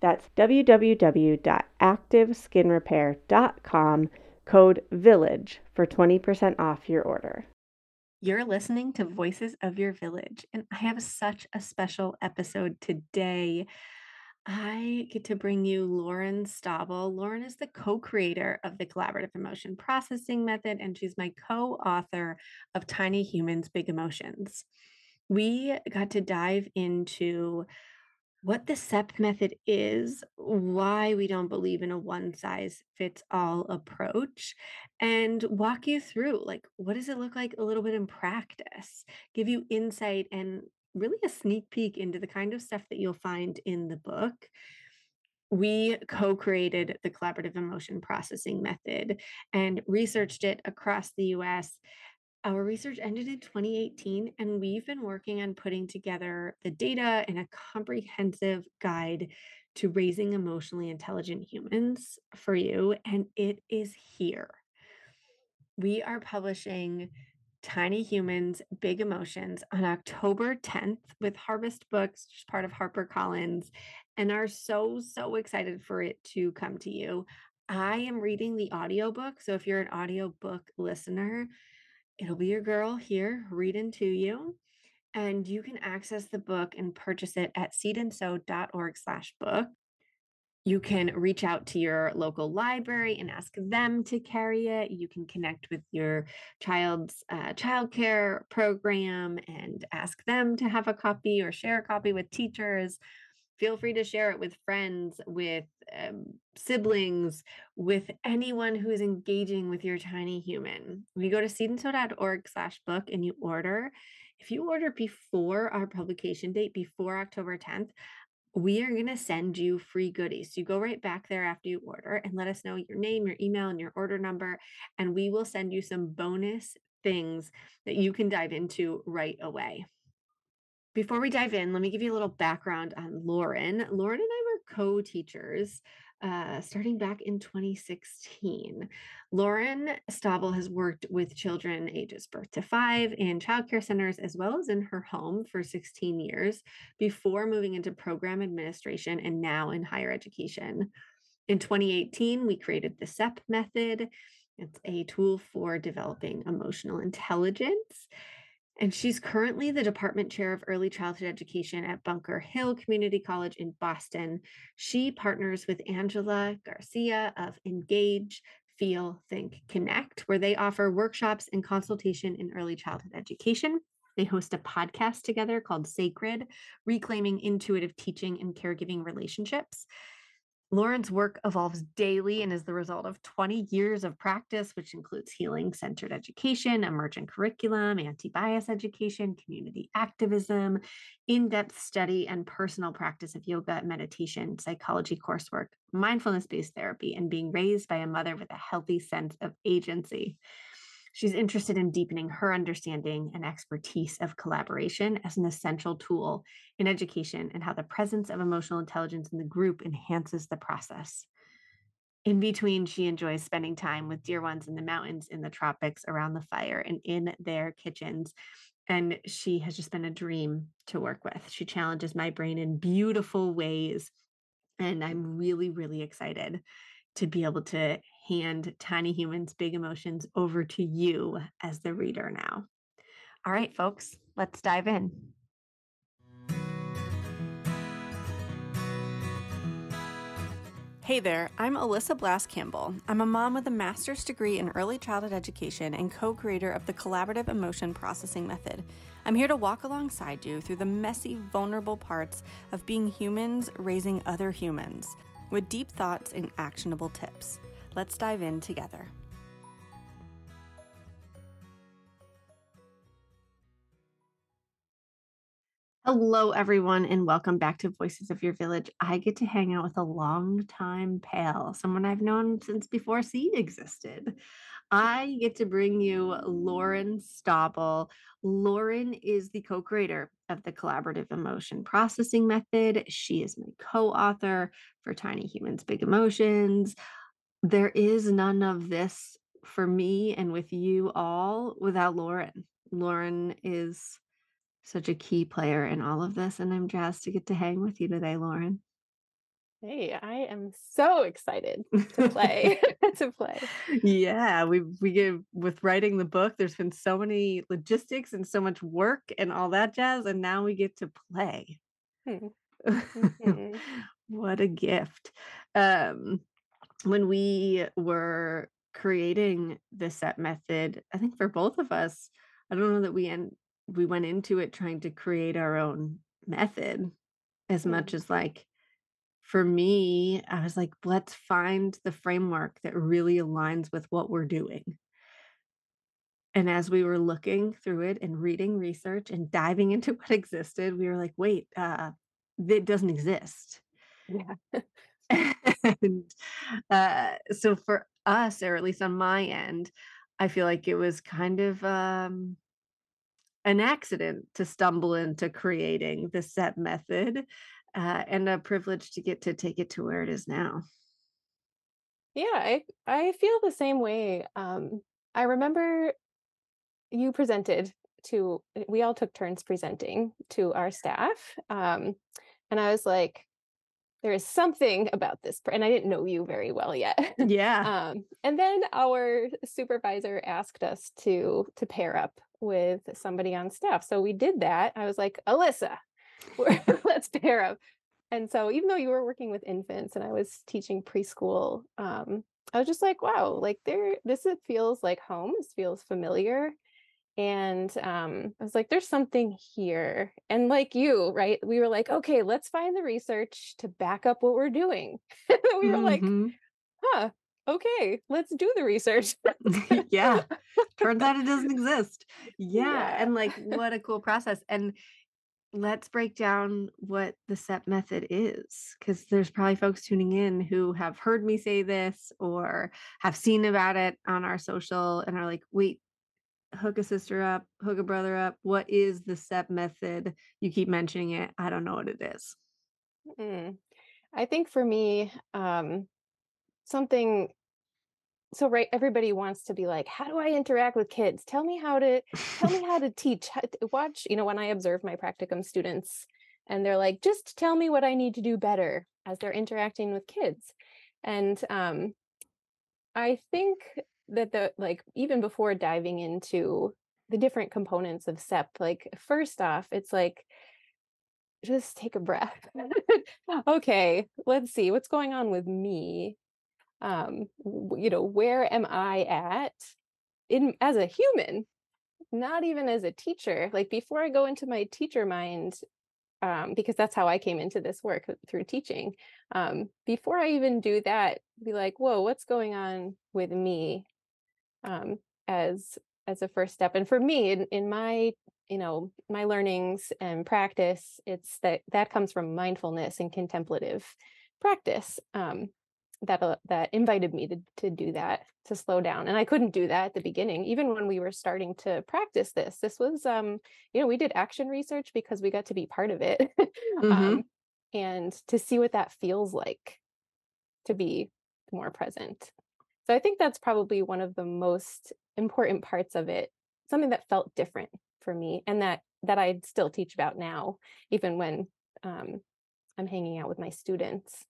that's www.activeskinrepair.com code VILLAGE for 20% off your order. You're listening to Voices of Your Village, and I have such a special episode today. I get to bring you Lauren Stauble. Lauren is the co creator of the Collaborative Emotion Processing Method, and she's my co author of Tiny Humans, Big Emotions. We got to dive into what the CEP method is, why we don't believe in a one size fits all approach, and walk you through like what does it look like a little bit in practice, give you insight and really a sneak peek into the kind of stuff that you'll find in the book. We co created the collaborative emotion processing method and researched it across the US our research ended in 2018, and we've been working on putting together the data in a comprehensive guide to raising emotionally intelligent humans for you, and it is here. We are publishing Tiny Humans, Big Emotions on October 10th with Harvest Books, which is part of HarperCollins, and are so, so excited for it to come to you. I am reading the audiobook. So if you're an audiobook listener, It'll be your girl here reading to you. And you can access the book and purchase it at seedandsew.org slash book. You can reach out to your local library and ask them to carry it. You can connect with your child's uh, childcare program and ask them to have a copy or share a copy with teachers feel free to share it with friends, with um, siblings, with anyone who is engaging with your tiny human. When you go to seedandsew.org slash book and you order, if you order before our publication date, before October 10th, we are going to send you free goodies. So you go right back there after you order and let us know your name, your email, and your order number. And we will send you some bonus things that you can dive into right away. Before we dive in, let me give you a little background on Lauren. Lauren and I were co teachers uh, starting back in 2016. Lauren Stauble has worked with children ages birth to five in childcare centers as well as in her home for 16 years before moving into program administration and now in higher education. In 2018, we created the CEP method. It's a tool for developing emotional intelligence. And she's currently the department chair of early childhood education at Bunker Hill Community College in Boston. She partners with Angela Garcia of Engage, Feel, Think, Connect, where they offer workshops and consultation in early childhood education. They host a podcast together called Sacred Reclaiming Intuitive Teaching and Caregiving Relationships. Lauren's work evolves daily and is the result of 20 years of practice, which includes healing centered education, emergent curriculum, anti bias education, community activism, in depth study, and personal practice of yoga, meditation, psychology coursework, mindfulness based therapy, and being raised by a mother with a healthy sense of agency. She's interested in deepening her understanding and expertise of collaboration as an essential tool in education and how the presence of emotional intelligence in the group enhances the process. In between, she enjoys spending time with dear ones in the mountains, in the tropics, around the fire, and in their kitchens. And she has just been a dream to work with. She challenges my brain in beautiful ways And I'm really, really excited to be able to hand Tiny Humans Big Emotions over to you as the reader now. All right, folks, let's dive in. Hey there, I'm Alyssa Blask Campbell. I'm a mom with a master's degree in early childhood education and co creator of the collaborative emotion processing method. I'm here to walk alongside you through the messy, vulnerable parts of being humans raising other humans with deep thoughts and actionable tips. Let's dive in together. Hello, everyone, and welcome back to Voices of Your Village. I get to hang out with a longtime pal, someone I've known since before Seed existed. I get to bring you Lauren Stauble. Lauren is the co creator of the Collaborative Emotion Processing Method. She is my co author for Tiny Humans Big Emotions. There is none of this for me and with you all without Lauren. Lauren is such a key player in all of this. And I'm jazzed to get to hang with you today, Lauren. Hey, I am so excited to play to play. Yeah, we we get with writing the book. There's been so many logistics and so much work and all that jazz, and now we get to play. Hmm. Mm-hmm. what a gift! Um, when we were creating the CEP method, I think for both of us, I don't know that we end we went into it trying to create our own method as mm. much as like for me i was like let's find the framework that really aligns with what we're doing. And as we were looking through it and reading research and diving into what existed we were like wait uh it doesn't exist. Yeah and uh so for us or at least on my end i feel like it was kind of um an accident to stumble into creating the CEP method uh, and a privilege to get to take it to where it is now. Yeah, I I feel the same way. Um, I remember you presented to we all took turns presenting to our staff, um, and I was like, there is something about this and i didn't know you very well yet. Yeah. Um, and then our supervisor asked us to to pair up with somebody on staff. So we did that. I was like alyssa let's pair up. And so even though you were working with infants and i was teaching preschool um, i was just like wow like there this feels like home. This feels familiar and um, I was like, there's something here. And like you, right? We were like, okay, let's find the research to back up what we're doing. we were mm-hmm. like, huh, okay, let's do the research. yeah. Turns out it doesn't exist. Yeah. yeah. And like, what a cool process. And let's break down what the CEP method is because there's probably folks tuning in who have heard me say this or have seen about it on our social and are like, wait, hook a sister up, hook a brother up. What is the CEP method? You keep mentioning it. I don't know what it is. Mm. I think for me, um, something so right everybody wants to be like how do i interact with kids tell me how to tell me how to teach how to watch you know when i observe my practicum students and they're like just tell me what i need to do better as they're interacting with kids and um i think that the like even before diving into the different components of CEP, like first off, it's like just take a breath. okay, let's see what's going on with me. Um, you know, where am I at in as a human, not even as a teacher. Like before I go into my teacher mind, um, because that's how I came into this work through teaching. Um, before I even do that, be like, whoa, what's going on with me? Um, as as a first step. And for me, in, in my you know my learnings and practice, it's that that comes from mindfulness and contemplative practice. Um, that uh, that invited me to to do that to slow down and i couldn't do that at the beginning even when we were starting to practice this this was um you know we did action research because we got to be part of it mm-hmm. um, and to see what that feels like to be more present so I think that's probably one of the most important parts of it, something that felt different for me and that that I still teach about now, even when um, I'm hanging out with my students.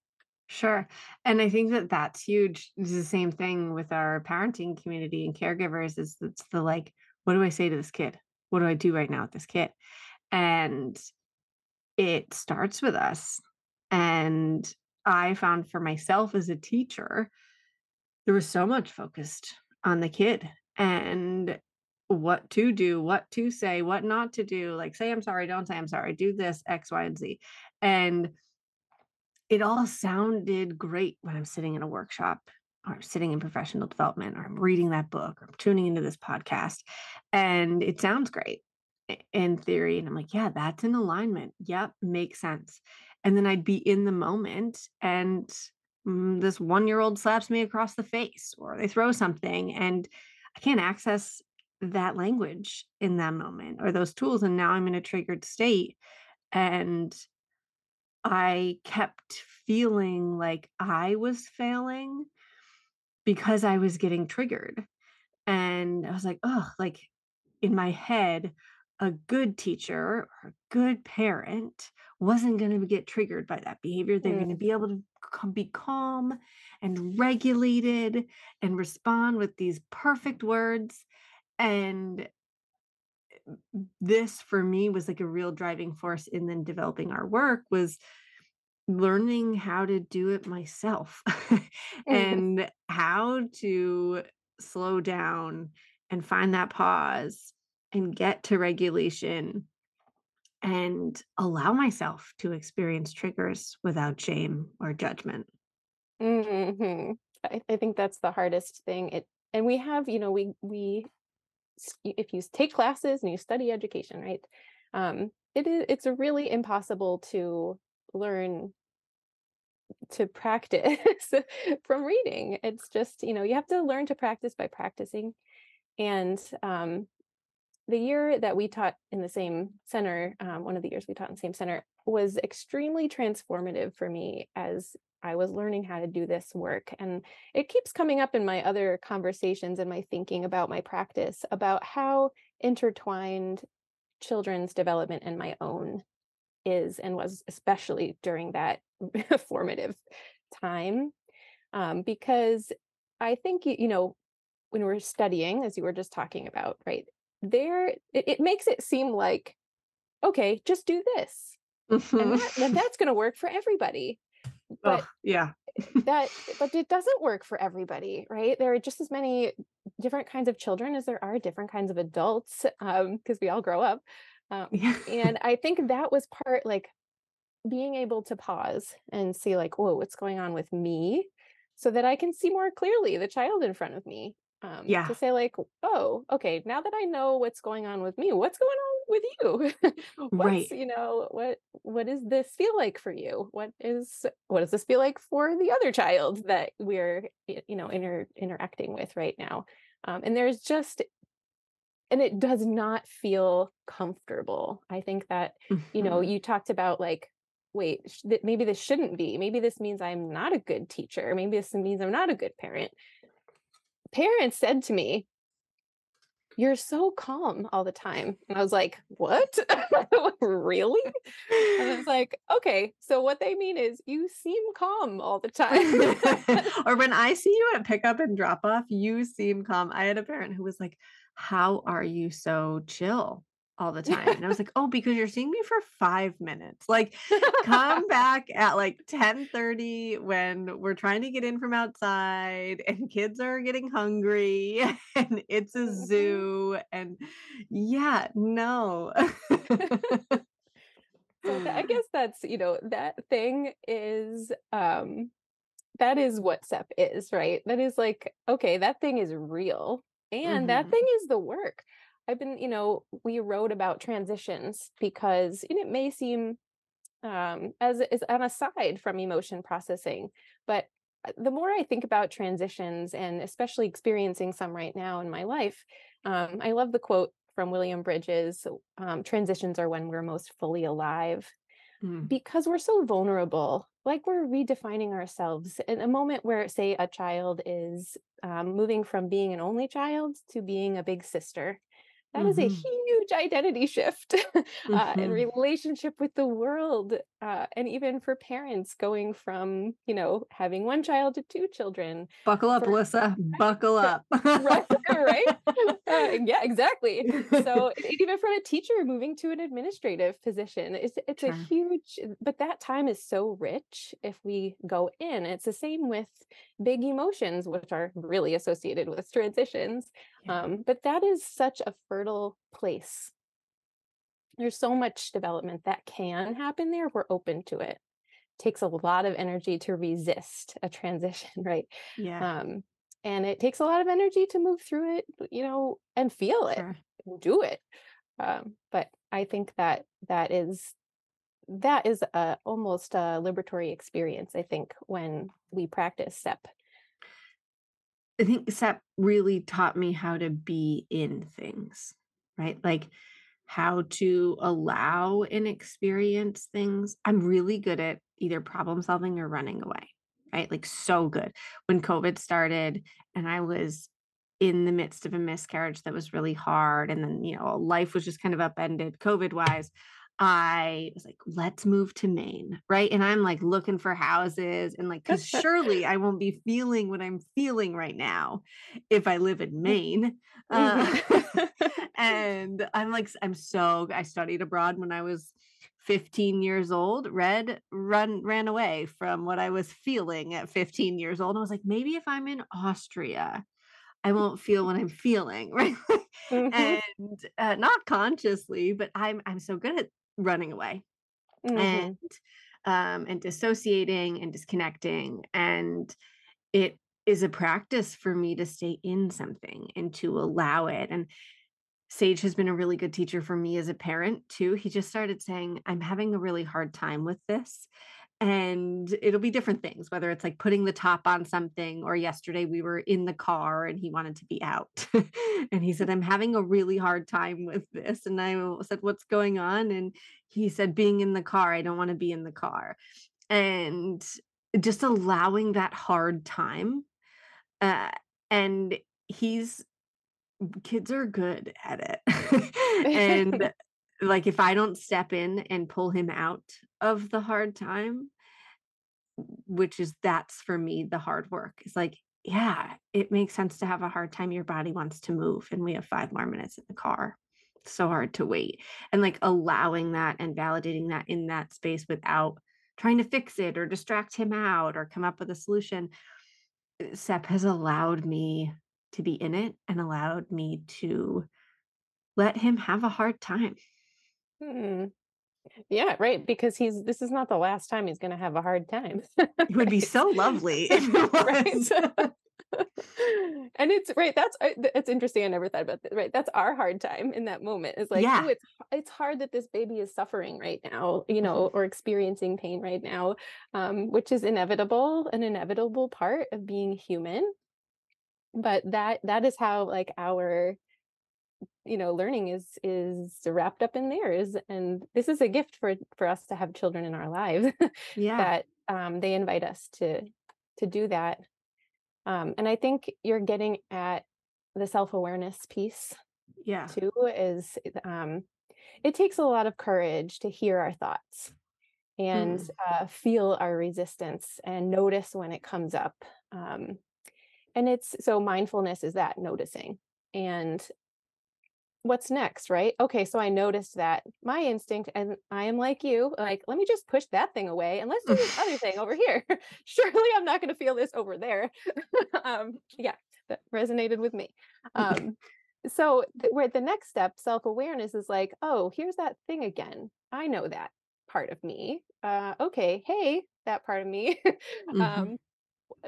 Sure. And I think that that's huge. It's the same thing with our parenting community and caregivers is it's the like, what do I say to this kid? What do I do right now with this kid? And it starts with us. And I found for myself as a teacher, there was so much focused on the kid and what to do, what to say, what not to do. Like, say, I'm sorry, don't say I'm sorry, do this, X, Y, and Z. And it all sounded great when I'm sitting in a workshop or sitting in professional development or I'm reading that book or I'm tuning into this podcast and it sounds great in theory and I'm like, yeah, that's in alignment. Yep, makes sense. And then I'd be in the moment and mm, this 1-year-old slaps me across the face or they throw something and I can't access that language in that moment or those tools and now I'm in a triggered state and I kept feeling like I was failing because I was getting triggered. And I was like, oh, like in my head, a good teacher or a good parent wasn't going to get triggered by that behavior. They're going to Mm. be able to be calm and regulated and respond with these perfect words. And this for me was like a real driving force in then developing our work was learning how to do it myself and how to slow down and find that pause and get to regulation and allow myself to experience triggers without shame or judgment. Mhm. I I think that's the hardest thing. It and we have, you know, we we if you take classes and you study education, right? Um, it is it's really impossible to learn to practice from reading. It's just, you know, you have to learn to practice by practicing. And um, the year that we taught in the same center, um, one of the years we taught in the same center, was extremely transformative for me as I was learning how to do this work. And it keeps coming up in my other conversations and my thinking about my practice about how intertwined children's development and my own is and was, especially during that formative time. Um, because I think, you know, when we're studying, as you were just talking about, right? There, it, it makes it seem like, okay, just do this. And Mhm. that then that's gonna work for everybody. oh, But yeah. that but it doesn't work for everybody, right? There are just as many different kinds of children as there are different kinds of adults, um, because we all grow up. Um, Yeah. and I think that was part like being able to pause and see like, "Whoa, what's going on with me?" So that I can see more clearly the child in front of me. Um, to say like, "Oh, okay, now that I know what's going on with me, what's going on with you? What's, Right. you know, what what does this feel like for you? What is what does this feel like for the other child that we're, you know, inter interacting with right now?" Um, and there's just and it does not feel comfortable. I think that, you know, Mhm. you talked about like, wait, sh- maybe this shouldn't be. Maybe this means I'm not a good teacher. Maybe this means I'm not a good parent. Parents said to me, You're so calm all the time. And I was like, What? really? And I was like, Okay. So what they mean is you seem calm all the time. or when I see you at pickup and drop off, you seem calm. I had a parent who was like, How are you so chill all the time? And I was like, Oh, because you're seeing me for five minutes. Like, come back at like 10:30 when we're trying to get in from outside and kids are getting hungry and it's a Mhm. zoo. And yeah, no. So I guess that's, you know, that thing is, um that is what CEP is, right? That is like, okay, that thing is real, and that Mhm. thing is the work. I've been you know, we wrote about transitions because, and it may seem, um, as as an aside from emotion processing, but, uh, the more I think about transitions and especially experiencing some right now in my life, um, I love the quote from William Bridges, um, "Transitions are when we're most fully alive." Mm. Because we're so vulnerable, like we're redefining ourselves in a moment where, say, a child is um, moving from being an only child to being a big sister. That is a Mhm. huge identity shift uh, in Mhm. relationship with the world. uh, and even for parents going from you know having one child to two children buckle up for, alyssa buckle up right right uh, yeah exactly so even from a teacher moving to an administrative position it's it's sure. a huge but that time is so rich if we go in it's the same with big emotions which are really associated with transitions yeah. um, but that is such a fertile place there's so much development that can happen there we're open to it. it takes a lot of energy to resist a transition right yeah um, and it takes a lot of energy to move through it you know and feel it sure. and do it um, but i think that that is that is a almost a liberatory experience i think when we practice CEP i think CEP really taught me how to be in things right like how to allow and experience things. I'm really good at either problem solving or running away, right? Like, so good. When COVID started and I was in the midst of a miscarriage that was really hard, and then, you know, life was just kind of upended COVID wise. I was like, let's move to Maine. Right. And I'm like looking for houses and like, because surely I won't be feeling what I'm feeling right now if I live in Maine. Uh, mm-hmm. and I'm like, I'm so, I studied abroad when I was 15 years old, read, run, ran away from what I was feeling at 15 years old. I was like, maybe if I'm in Austria, I won't feel what I'm feeling, right? Mm-hmm. and uh, not consciously, but I'm I'm so good at running away mm-hmm. and um, and dissociating and disconnecting and it is a practice for me to stay in something and to allow it and Sage has been a really good teacher for me as a parent too. He just started saying, I'm having a really hard time with this and it'll be different things whether it's like putting the top on something or yesterday we were in the car and he wanted to be out. And he said i'm having a really hard time with this. And i said what's going on? And he said being in the car i don't want to be in the car. And just allowing that hard time uh, and he's kids are good at it. And like if I don't step in and pull him out of the hard time, which is that's for me the hard work. It's like, yeah, it makes sense to have a hard time. Your body wants to move, and we have five more minutes in the car. It's so hard to wait. And like allowing that and validating that in that space without trying to fix it or distract him out or come up with a solution. Uh, CEP has allowed me to be in it and allowed me to let him have a hard time. Hmm. Yeah, right. Because he's this is not the last time he's going to have a hard time. it would be so lovely. right. and it's right. That's it's interesting. I never thought about that. Right. That's our hard time in that moment. It's like, yeah. it's it's hard that this baby is suffering right now, you know, or experiencing pain right now, um, which is inevitable, an inevitable part of being human. But that that is how like our you know learning is is wrapped up in theirs and this is a gift for for us to have children in our lives yeah. that um, they invite us to to do that. Um, and i think you're getting at the self-awareness piece yeah. too is um, it takes a lot of courage to hear our thoughts and mm. uh, feel our resistance and notice when it comes up um, and it's so mindfulness is that noticing and what's next right? Okay so i noticed that my instinct and i am like you like let me just push that thing away and let's do this other thing over here. Surely i'm not going to feel this over there. Um yeah that resonated with me. Um so th- where the next step self-awareness is like oh here's that thing again. I know that part of me. Uh okay hey that part of me. Mm-hmm. um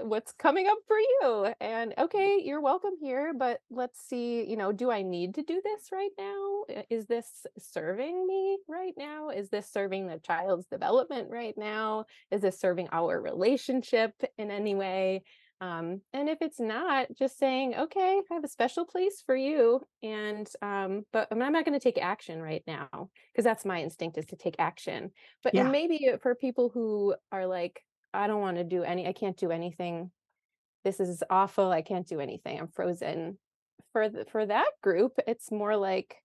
what's coming up for you and okay you're welcome here but let's see you know do i need to do this right now? Is this serving me right now? Is this serving the child's development right now? Is this serving our relationship in any way? Um, and if it's not just saying okay i have a special place for you and um, but i'm not going to take action right now because that's my instinct is to take action. But yeah. and maybe for people who are like I don't want to do any, I can't do anything. This is awful. I can't do anything. I'm frozen. For the, for that group, it's more like,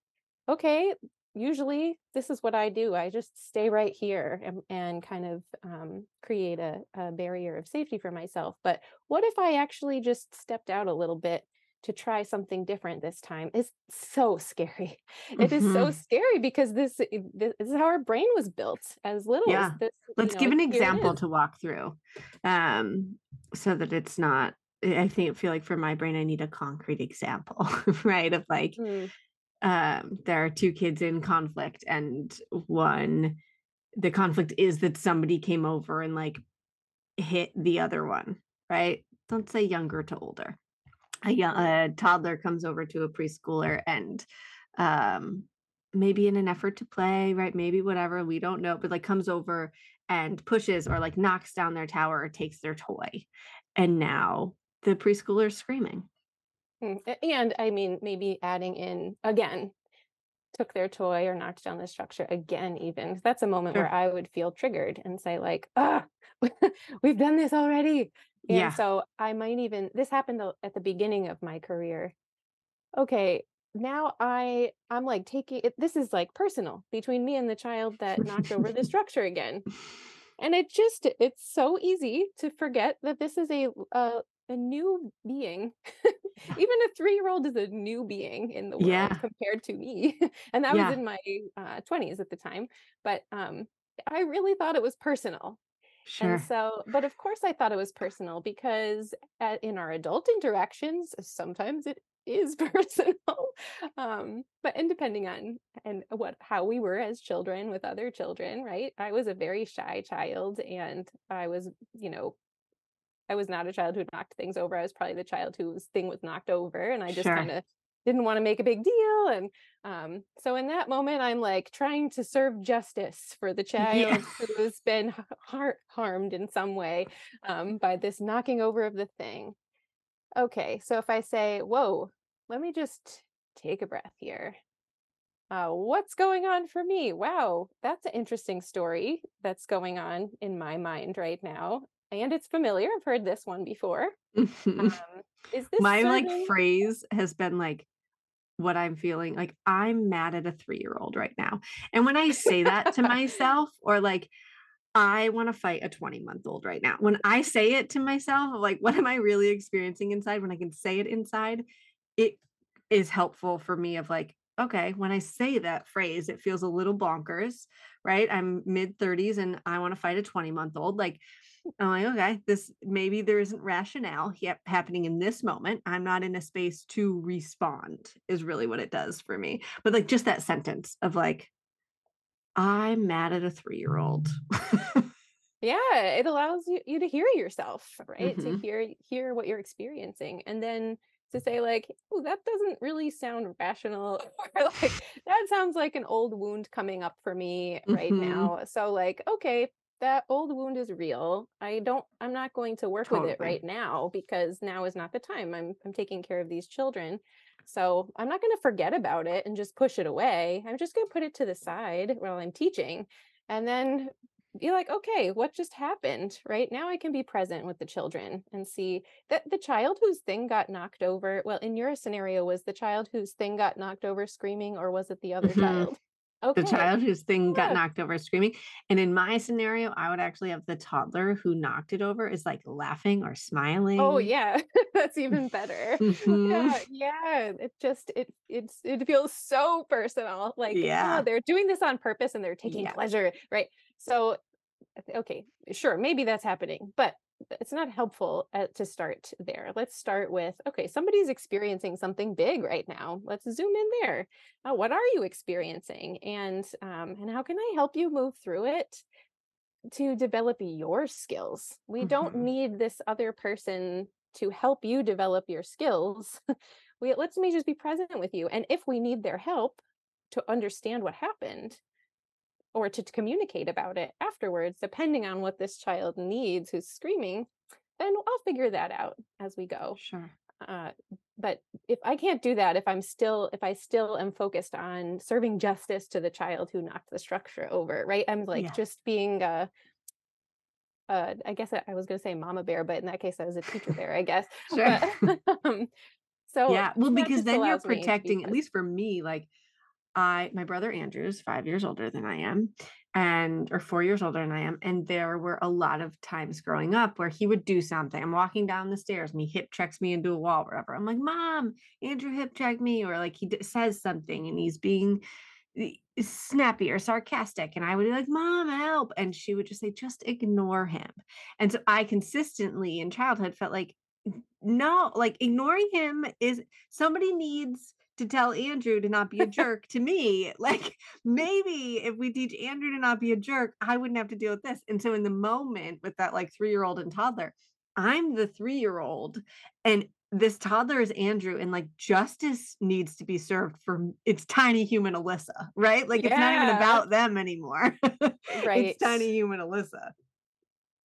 okay, usually this is what I do. I just stay right here and, and kind of um, create a, a barrier of safety for myself. But what if I actually just stepped out a little bit to try something different this time is so scary. It is so hmm scary because this, this is how our brain was built as little. Yeah. This, Let's you give an example to walk through, um, so that it's not. I think I think feel like for my brain, I need a concrete example, right? Of like, Mm, um, there are two kids in conflict, and one, the conflict is that somebody came over and like hit the other one, right? Don't say younger to older. A, young, a toddler comes over to a preschooler and um maybe in an effort to play, right? Maybe whatever, we don't know, but like comes over and pushes or like knocks down their tower or takes their toy. And now the preschooler's screaming. mm. And I mean, maybe adding in again, took their toy or knocked down the structure again, even. that's a moment where I would feel triggered and say, like, ah, we've done this already. And Yeah. so I might even, this happened at the beginning of my career. Okay, now I I'm like taking it, this is like personal between me and the child that knocked over the structure again. And it just it's so easy to forget that this is a a, a new being. Even a three-year-old is a new being in the world Yeah. compared to me. and I was in my uh, 20s at the time, but um I really thought it was personal. And Sure. so, but of course, I thought it was personal because at, in our adult interactions, sometimes it is personal. Um, but and depending on and what how we were as children with other children, right? I was a very shy child, and I was, you know, I was not a child who knocked things over. I was probably the child whose thing was knocked over, and I just Sure. kind of didn't want to make a big deal. And um, so in that moment, I'm like trying to serve justice for the Yeah. child who's been har- harmed in some way um, by this knocking over of the thing. Okay, so if I say, "Whoa, let me just take a breath here." Uh, what's going on for me? Wow, that's an interesting story that's going on in my mind right now. And it's familiar. I've heard this one before. Um, is this My like phrase has been like what I'm feeling. Like I'm mad at a three year old right now. And when I say that to myself, or like I want to fight a 20 month old right now, when I say it to myself, of like what am I really experiencing inside? When I can say it inside, it is helpful for me of like, okay, when I say that phrase, it feels a little bonkers, right? I'm mid 30s and I want to fight a 20 month old. Like, I'm like, okay, this maybe there isn't rationale yet happening in this moment. I'm not in a space to respond, is really what it does for me. But like just that sentence of like, I'm mad at a three year old. Yeah, it allows you, you to hear yourself, right? To hmm hear hear what you're experiencing, and then to say like, "Oh, that doesn't really sound rational," or like, "That sounds like an old wound coming up for me right hmm now." So like, okay, that old wound is real. I don't. I'm not going to work with it right now because now is not the time. I'm I'm taking care of these children. So I'm not going to forget about it and just push it away. I'm just going to put it to the side while I'm teaching. And then be like, okay, what just happened? Right now, I can be present with the children and see that the child whose thing got knocked over. Well, in your scenario, was the child whose thing got knocked over screaming, or was it the other hmm child? The child whose thing got knocked over screaming. And in my scenario, I would actually have the toddler who knocked it over is like laughing or smiling. Oh, yeah. That's even better. hmm Yeah, yeah. It just it it's it feels so personal. Like, oh, Yeah. they're doing this on purpose and they're taking Yeah. pleasure, right? So okay, sure, maybe that's happening, but it's not helpful uh, to start there. Let's start with okay, somebody's experiencing something big right now. Let's zoom in there. Uh, what are you experiencing, and um, and how can I help you move through it to develop your skills? We don't hmm need this other person to help you develop your skills. we let's me just be present with you, and if we need their help to understand what happened or to, communicate about it afterwards, depending on what this child needs who's screaming, then I'll figure that out as we go. Sure. Uh, but if I can't do that, if I'm still, if I still am focused on serving justice to the child who knocked the structure over, right? I'm like Yeah. just being, uh, uh, I guess I, was going to say mama bear, but in that case, I was a teacher bear, I guess. Sure. But um, so Yeah. Well, because then you're protecting, at least for me, like I my brother Andrew's five years older than I am, and or four years older than I am. And there were a lot of times growing up where he would do something. I'm walking down the stairs and he hip checks me into a wall, wherever. I'm like, Mom, Andrew hip checked me, or like he d- says something and he's being eh, snappy or sarcastic and i would be like mom help and she would just say just ignore him and so i consistently in childhood felt like no like ignoring him is somebody needs to tell andrew to not be a jerk to me like maybe if we teach andrew to not be a jerk i wouldn't have to deal with this and so in the moment with that like three year old and toddler i'm the three year old and this toddler is Andrew, and like justice needs to be served for it's tiny human Alyssa, right? Like yeah. it's not even about them anymore. right. It's tiny human Alyssa.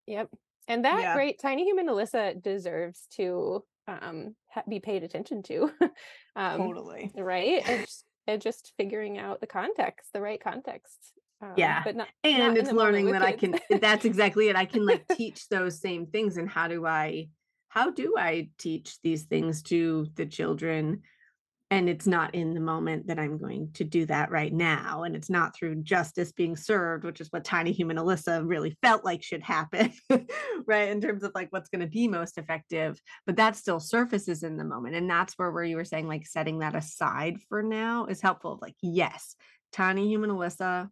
Yep. And that yeah. great tiny human Alyssa deserves to um be paid attention to. um totally. Right. And just, and just figuring out the context, the right context. Um, yeah. But not, and not it's learning that. I can that's exactly it. I can like teach those same things and how do I how do I teach these things to the children? And it's not in the moment that I'm going to do that right now. And it's not through justice being served, which is what Tiny Human Alyssa really felt like should happen, right? In terms of like what's going to be most effective. But that still surfaces in the moment. And that's where, where you were saying like setting that aside for now is helpful. Like, yes, Tiny Human Alyssa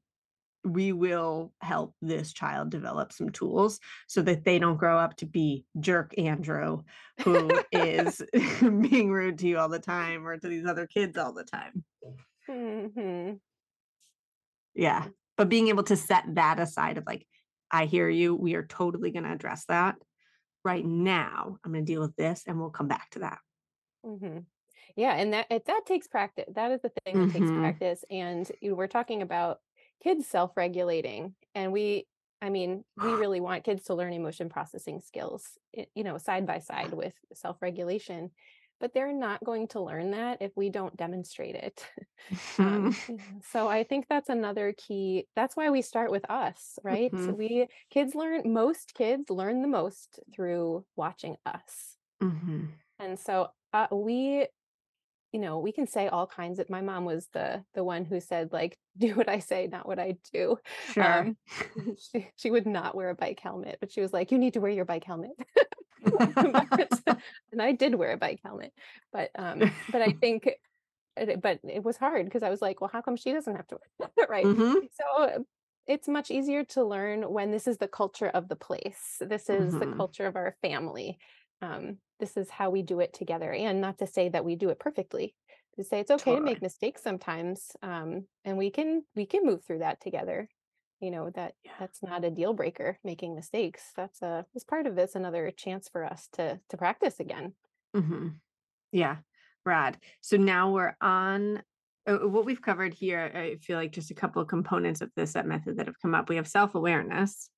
we will help this child develop some tools so that they don't grow up to be jerk Andrew, who is being rude to you all the time or to these other kids all the time. Mm-hmm. Yeah. But being able to set that aside of like, I hear you. We are totally going to address that right now. I'm going to deal with this and we'll come back to that. Mm-hmm. Yeah. And that, it, that takes practice. That is the thing that mm-hmm. takes practice. And you know, we're talking about kids self-regulating and we i mean we really want kids to learn emotion processing skills you know side by side with self-regulation but they're not going to learn that if we don't demonstrate it um, so i think that's another key that's why we start with us right mm-hmm. so we kids learn most kids learn the most through watching us mm-hmm. and so uh, we you know we can say all kinds of my mom was the the one who said like do what i say not what i do. Sure. Um, she, she would not wear a bike helmet but she was like you need to wear your bike helmet. And i did wear a bike helmet but um but i think but it was hard because i was like well how come she doesn't have to wear it? Right? Mm-hmm. so it's much easier to learn when this is the culture of the place. This is mm-hmm. the culture of our family. Um, this is how we do it together and not to say that we do it perfectly to say it's okay totally. to make mistakes sometimes um, and we can we can move through that together you know that yeah. that's not a deal breaker making mistakes that's a as part of this another chance for us to to practice again mm-hmm. yeah rad so now we're on uh, what we've covered here i feel like just a couple of components of this CEP method that have come up we have self-awareness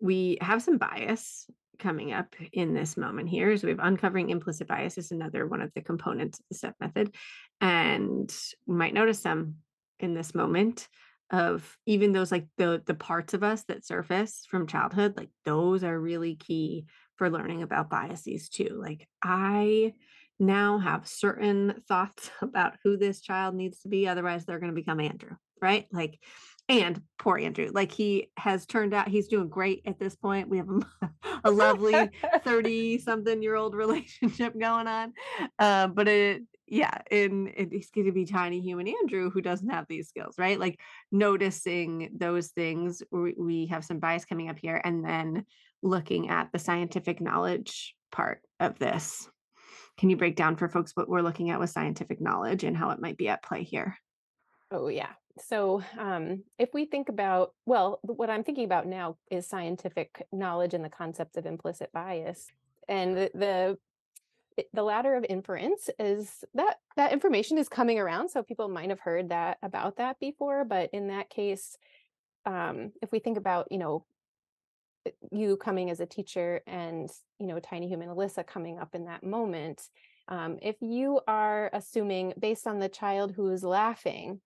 we have some bias coming up in this moment here. So we have uncovering implicit bias is another one of the components of the CEP method. And we might notice some in this moment of even those like the the parts of us that surface from childhood, like those are really key for learning about biases too. Like I now have certain thoughts about who this child needs to be, otherwise they're going to become Andrew, right? Like and poor Andrew, like he has turned out, he's doing great at this point. We have a, a lovely 30 something year old relationship going on. Uh, but it, yeah, and it's going to be tiny human Andrew who doesn't have these skills, right? Like noticing those things. We, we have some bias coming up here and then looking at the scientific knowledge part of this. Can you break down for folks what we're looking at with scientific knowledge and how it might be at play here? Oh, yeah so um, if we think about well what i'm thinking about now is scientific knowledge and the concept of implicit bias and the, the the ladder of inference is that that information is coming around so people might have heard that about that before but in that case um, if we think about you know you coming as a teacher and you know tiny human alyssa coming up in that moment um, if you are assuming based on the child who is laughing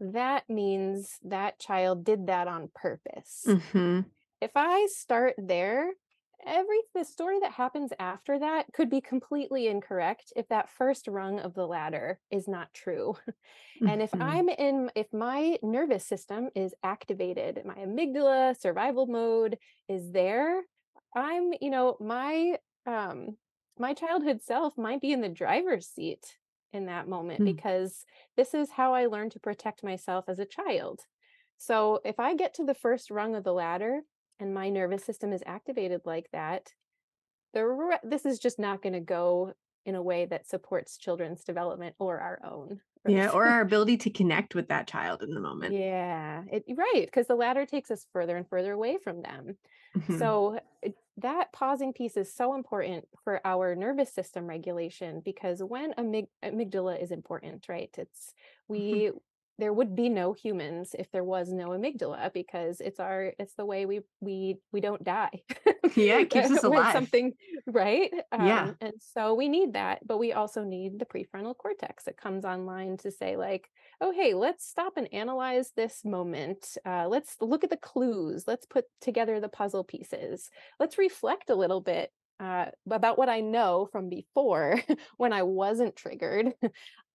that means that child did that on purpose. Mm-hmm. If I start there every the story that happens after that could be completely incorrect if that first rung of the ladder is not true. and if Mhm. I'm in if my nervous system is activated, my amygdala survival mode is there, I'm, you know, my um my childhood self might be in the driver's seat in that moment Hmm. because this is how I learned to protect myself as a child. So if I get to the first rung of the ladder and my nervous system is activated like that, the re- this is just not going to go in a way that supports children's development or our own. Yeah, or our ability to connect with that child in the moment. yeah, it, right, because the ladder takes us further and further away from them. Mhm. So that pausing piece is so important for our nervous system regulation because when amyg- amygdala is important, right? It's we there would be no humans if there was no amygdala because it's our it's the way we we we don't die. Yeah, it keeps us alive. Something right? Yeah. Um, and so we need that, but we also need the prefrontal cortex that comes online to say like, oh hey, let's stop and analyze this moment. Uh, let's look at the clues. Let's put together the puzzle pieces. Let's reflect a little bit uh, about what I know from before when I wasn't triggered.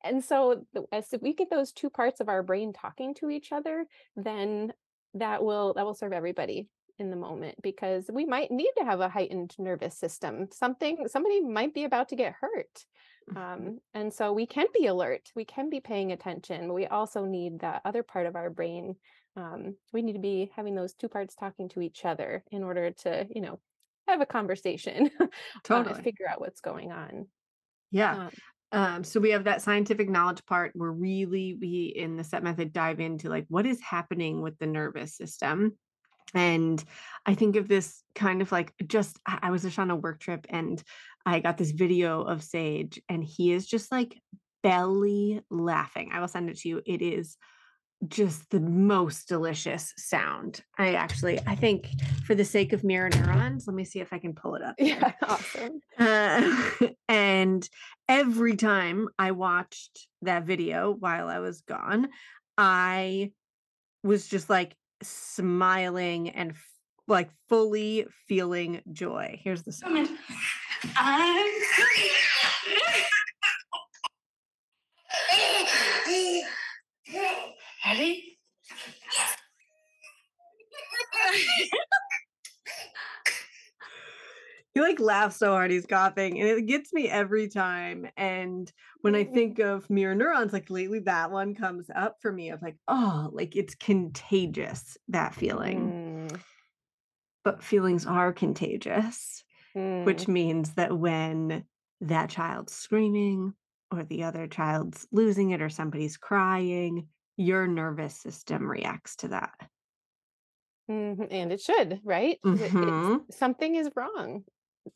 And so as we get those two parts of our brain talking to each other, then that will that will serve everybody in the moment because we might need to have a heightened nervous system. Something somebody might be about to get hurt. Um, and so we can be alert, we can be paying attention, but we also need that other part of our brain. Um, we need to be having those two parts talking to each other in order to, you know, have a conversation, uh, Totally. figure out what's going on. Yeah. Um, Um, so we have that scientific knowledge part. We're really we in the CEP method dive into like what is happening with the nervous system. And I think of this kind of like just I was just on a work trip and I got this video of Sage and he is just like belly laughing. I will send it to you. It is just the most delicious sound. I actually I think for the sake of mirror neurons, let me see if I can pull it up. here. yeah, awesome. Uh, and every time I watched that video while I was gone, I was just like smiling and f- like fully feeling joy. Here's the song. Ready? He like laughs so hard he's coughing, and it gets me every time. And when I Mhm. think of mirror neurons, like lately that one comes up for me of like, oh, like it's contagious, that feeling. Mm, But feelings are contagious. which mm, means that when that child's screaming or the other child's losing it or somebody's crying, your nervous system reacts to that. mhm, And it should, right? It- it's- Mhm. something is wrong,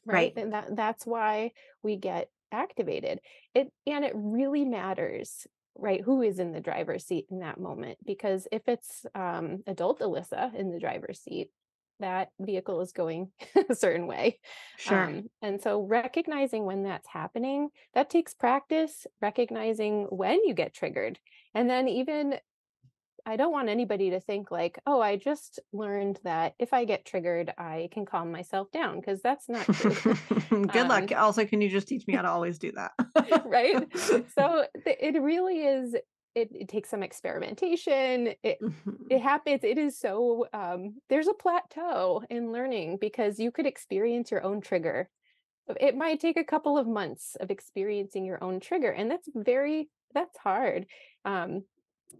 Right. right? And that that's why we get activated. It and it really matters, right? Who is in the driver's seat in that moment? Because if it's um, adult Alyssa in the driver's seat, that vehicle is going a certain way. Sure. Um, and so recognizing when that's happening, that takes practice, recognizing when you get triggered. And then even I don't want anybody to think like, oh, I just learned that if I get triggered, I can calm myself down because that's not true. Good luck. Um, Also, can you just teach me how to always do that? right? So th- it really is, it, it takes some experimentation. It, Mhm. it happens it is so um there's a plateau in learning because you could experience your own trigger it might take a couple of months of experiencing your own trigger and that's very that's hard um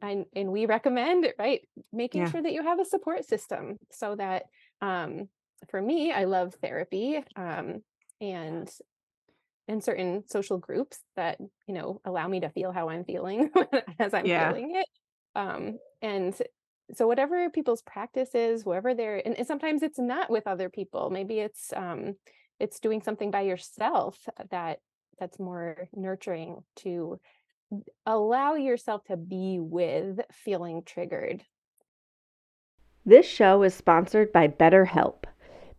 and and we recommend right making Yeah. sure that you have a support system so that um for me i love therapy um and and certain social groups that you know allow me to feel how i'm feeling as i'm Yeah. feeling it um and so whatever people's practice is whoever they're and, and sometimes it's not with other people maybe it's um it's doing something by yourself that that's more nurturing to allow yourself to be with feeling triggered This show is sponsored by BetterHelp.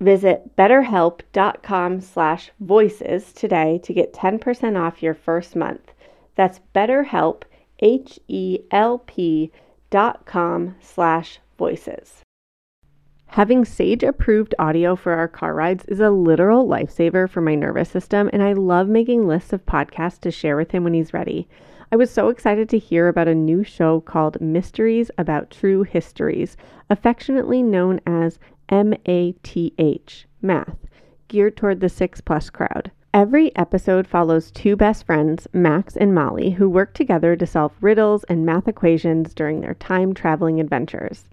Visit betterhelp.com slash voices today to get 10% off your first month. That's betterhelp, H-E-L-P dot com slash voices. Having Sage approved audio for our car rides is a literal lifesaver for my nervous system, and I love making lists of podcasts to share with him when he's ready. I was so excited to hear about a new show called Mysteries About True Histories, affectionately known as MATH, math, geared toward the 6 plus crowd. Every episode follows two best friends, Max and Molly, who work together to solve riddles and math equations during their time traveling adventures.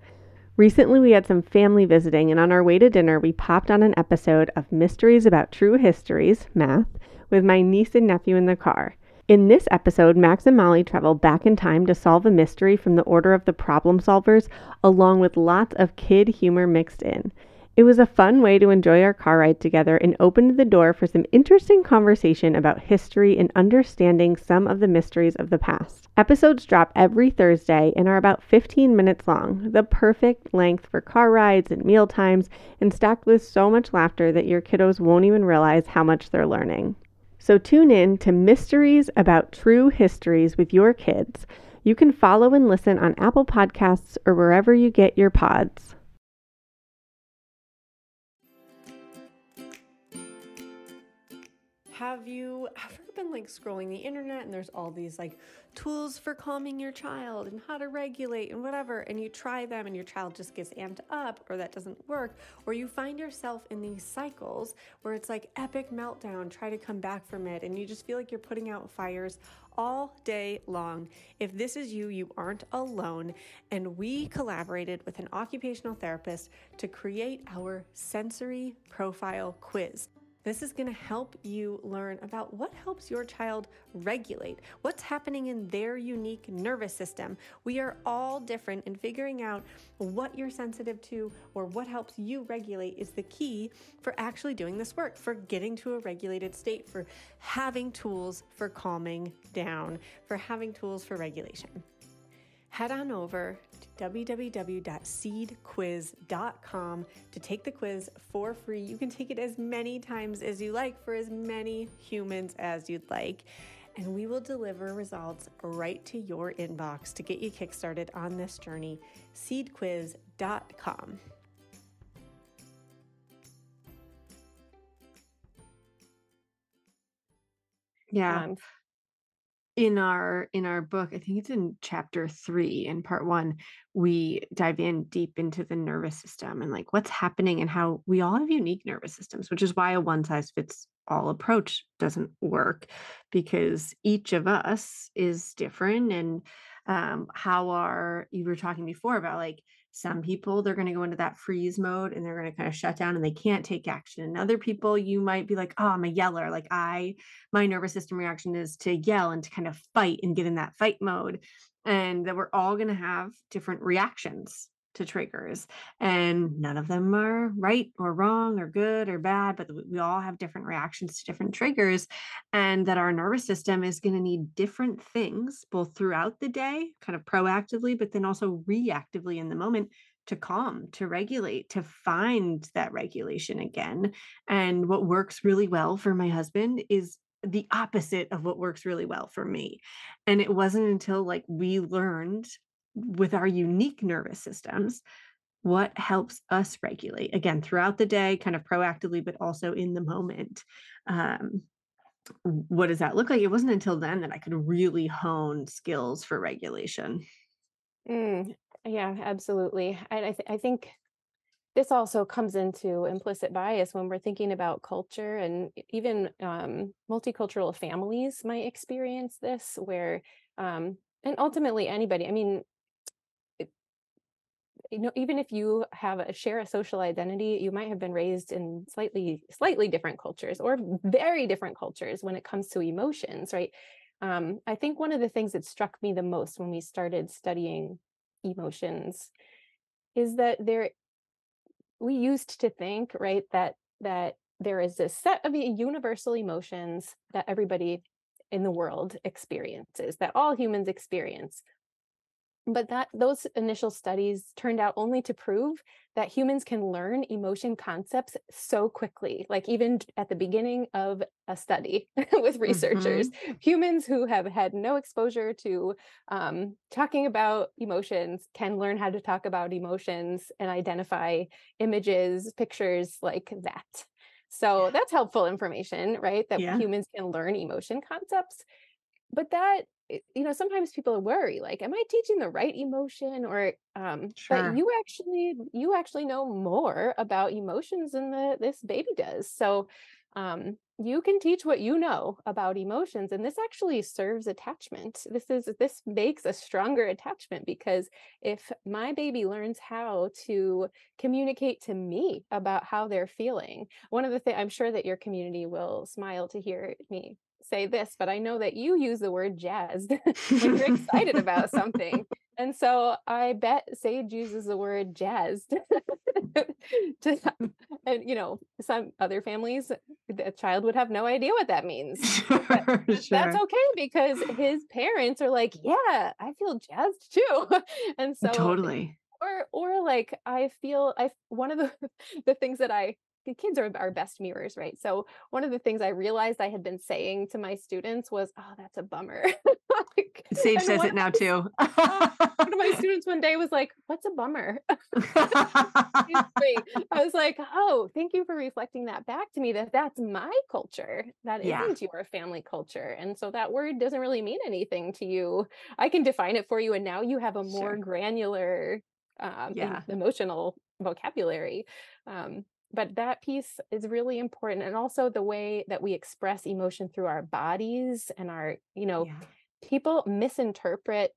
Recently, we had some family visiting, and on our way to dinner, we popped on an episode of Mysteries About True Histories, math, with my niece and nephew in the car. In this episode, Max and Molly travel back in time to solve a mystery from the order of the problem solvers, along with lots of kid humor mixed in. It was a fun way to enjoy our car ride together and opened the door for some interesting conversation about history and understanding some of the mysteries of the past. Episodes drop every Thursday and are about 15 minutes long, the perfect length for car rides and meal times, and stacked with so much laughter that your kiddos won't even realize how much they're learning. So tune in to Mysteries About True Histories with your kids. You can follow and listen on Apple Podcasts or wherever you get your pods. Have you ever been like scrolling the internet and there's all these like tools for calming your child and how to regulate and whatever, and you try them and your child just gets amped up or that doesn't work, or you find yourself in these cycles where it's like epic meltdown, try to come back from it, and you just feel like you're putting out fires all day long. If this is you, you aren't alone. And we collaborated with an occupational therapist to create our sensory profile quiz. This is going to help you learn about what helps your child regulate, what's happening in their unique nervous system. We are all different, and figuring out what you're sensitive to or what helps you regulate is the key for actually doing this work, for getting to a regulated state, for having tools for calming down, for having tools for regulation head on over www.seedquiz.com to take the quiz for free. You can take it as many times as you like for as many humans as you'd like. And we will deliver results right to your inbox to get you kickstarted on this journey. Seedquiz.com. Yeah. Um, in our in our book i think it's in chapter three in part one we dive in deep into the nervous system and like what's happening and how we all have unique nervous systems which is why a one size fits all approach doesn't work because each of us is different and um, how are you were talking before about like some people, they're going to go into that freeze mode and they're going to kind of shut down and they can't take action. And other people, you might be like, oh, I'm a yeller. Like I, my nervous system reaction is to yell and to kind of fight and get in that fight mode. And that we're all going to have different reactions to triggers and none of them are right or wrong or good or bad but we all have different reactions to different triggers and that our nervous system is going to need different things both throughout the day kind of proactively but then also reactively in the moment to calm, to regulate, to find that regulation again. And what works really well for my husband is the opposite of what works really well for me. And it wasn't until like we learned with our unique nervous systems what helps us regulate again throughout the day kind of proactively but also in the moment um, what does that look like? It wasn't until then that i could really hone skills for regulation. Mm, yeah absolutely I, I, th- I think this also comes into implicit bias when we're thinking about culture and even um, multicultural families might experience this where um, and ultimately anybody i mean you know even if you have a share a social identity you might have been raised in slightly slightly different cultures or very different cultures when it comes to emotions right? Um, i think one of the things that struck me the most when we started studying emotions is that there we used to think right that that there is this set of universal emotions that everybody in the world experiences that all humans experience but that those initial studies turned out only to prove that humans can learn emotion concepts so quickly like even at the beginning of a study with researchers mm-hmm. humans who have had no exposure to um, talking about emotions can learn how to talk about emotions and identify images pictures like that so that's helpful information right that yeah. humans can learn emotion concepts but that you know sometimes people worry like am i teaching the right emotion or um sure. but you actually you actually know more about emotions than the this baby does so um you can teach what you know about emotions and this actually serves attachment this is this makes a stronger attachment because if my baby learns how to communicate to me about how they're feeling one of the things i'm sure that your community will smile to hear me say this, but I know that you use the word jazzed when you're excited about something. And so I bet Sage uses the word jazzed. to, and you know, some other families, the child would have no idea what that means. Sure, sure. That's okay because his parents are like, yeah, I feel jazzed too. and so totally. Or or like I feel I one of the the things that I kids are our best mirrors, right? So one of the things I realized I had been saying to my students was, "Oh, that's a bummer." like, Sage says it now too. one of my students one day was like, "What's a bummer?" I was like, "Oh, thank you for reflecting that back to me. That that's my culture. That yeah. not your family culture, and so that word doesn't really mean anything to you. I can define it for you, and now you have a more sure. granular." Um, yeah. emotional vocabulary um, but that piece is really important and also the way that we express emotion through our bodies and our you know yeah. people misinterpret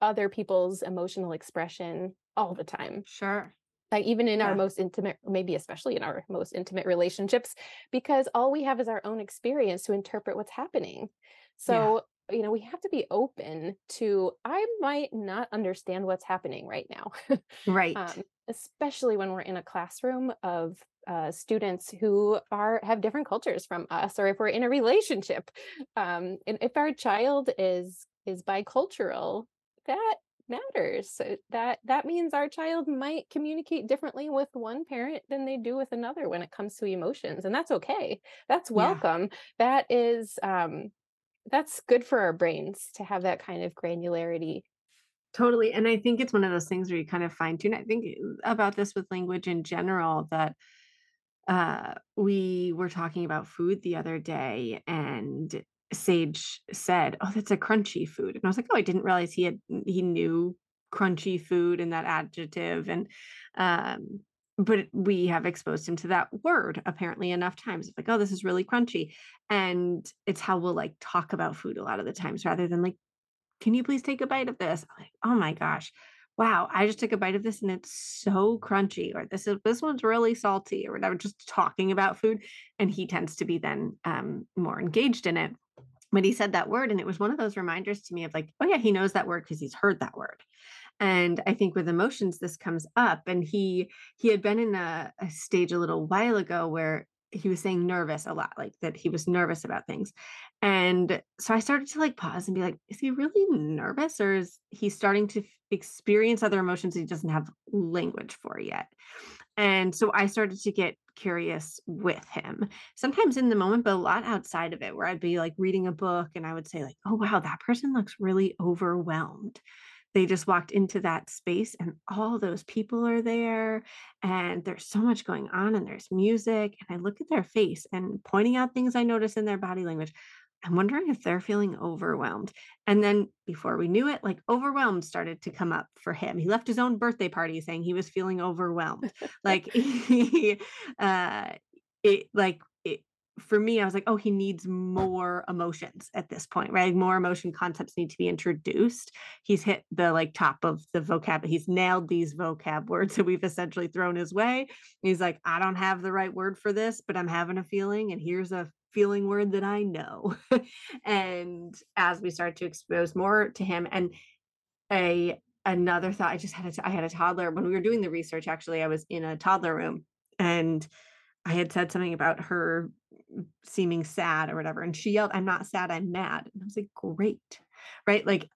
other people's emotional expression all the time. Sure. Like even in yeah. our most intimate maybe especially in our most intimate relationships because all we have is our own experience to interpret what's happening. So you know we have to be open to i might not understand what's happening right now. Right. Um, especially when we're in a classroom of uh, students who are have different cultures from us or if we're in a relationship um, and if our child is is bicultural that matters. So that that means our child might communicate differently with one parent than they do with another when it comes to emotions and that's okay. That's welcome. Yeah. that is um that's good for our brains to have that kind of granularity Totally. And I think it's one of those things where you kind of fine tune. I think uh, about this with language in general that uh, we were talking about food the other day and Sage said, "Oh, that's a crunchy food." And I was like, "Oh, I didn't realize he had he knew crunchy food and that adjective." And um, but we have exposed him to that word apparently enough times. Like, "Oh, this is really crunchy," and it's how we'll like talk about food a lot of the times rather than like can you please take a bite of this? I'm like, oh my gosh, wow, I just took a bite of this and it's so crunchy, or this is this one's really salty, or whatever, just talking about food. And he tends to be then um, more engaged in it. But he said that word, and it was one of those reminders to me of like, oh yeah, he knows that word because he's heard that word. And I think with emotions, this comes up. And he he had been in a, a stage a little while ago where he was saying nervous a lot, like that he was nervous about things. And so I started to like pause and be like, is he really nervous or is he starting to experience other emotions he doesn't have language for yet? And so I started to get curious with him, sometimes in the moment, but a lot outside of it, where I'd be like reading a book and I would say, like, oh, wow, that person looks really overwhelmed they just walked into that space and all those people are there and there's so much going on and there's music and i look at their face and pointing out things i notice in their body language I'm wondering if they're feeling overwhelmed. And then before we knew it, like overwhelmed started to come up for him. He left his own birthday party saying he was feeling overwhelmed. like he uh it like it for me, I was like, oh, he needs more emotions at this point, right? More emotion concepts need to be introduced. He's hit the like top of the vocab. He's nailed these vocab words that we've essentially thrown his way. He's like, I don't have the right word for this, but I'm having a feeling, and here's a feeling word that I know. and as we start to expose more to him, and a another thought, I just had a, I had a toddler when we were doing the research. Actually, I was in a toddler room and I had said something about her seeming sad or whatever, and she yelled, "I'm not sad, I'm mad." And I was like, "Great." Right? Like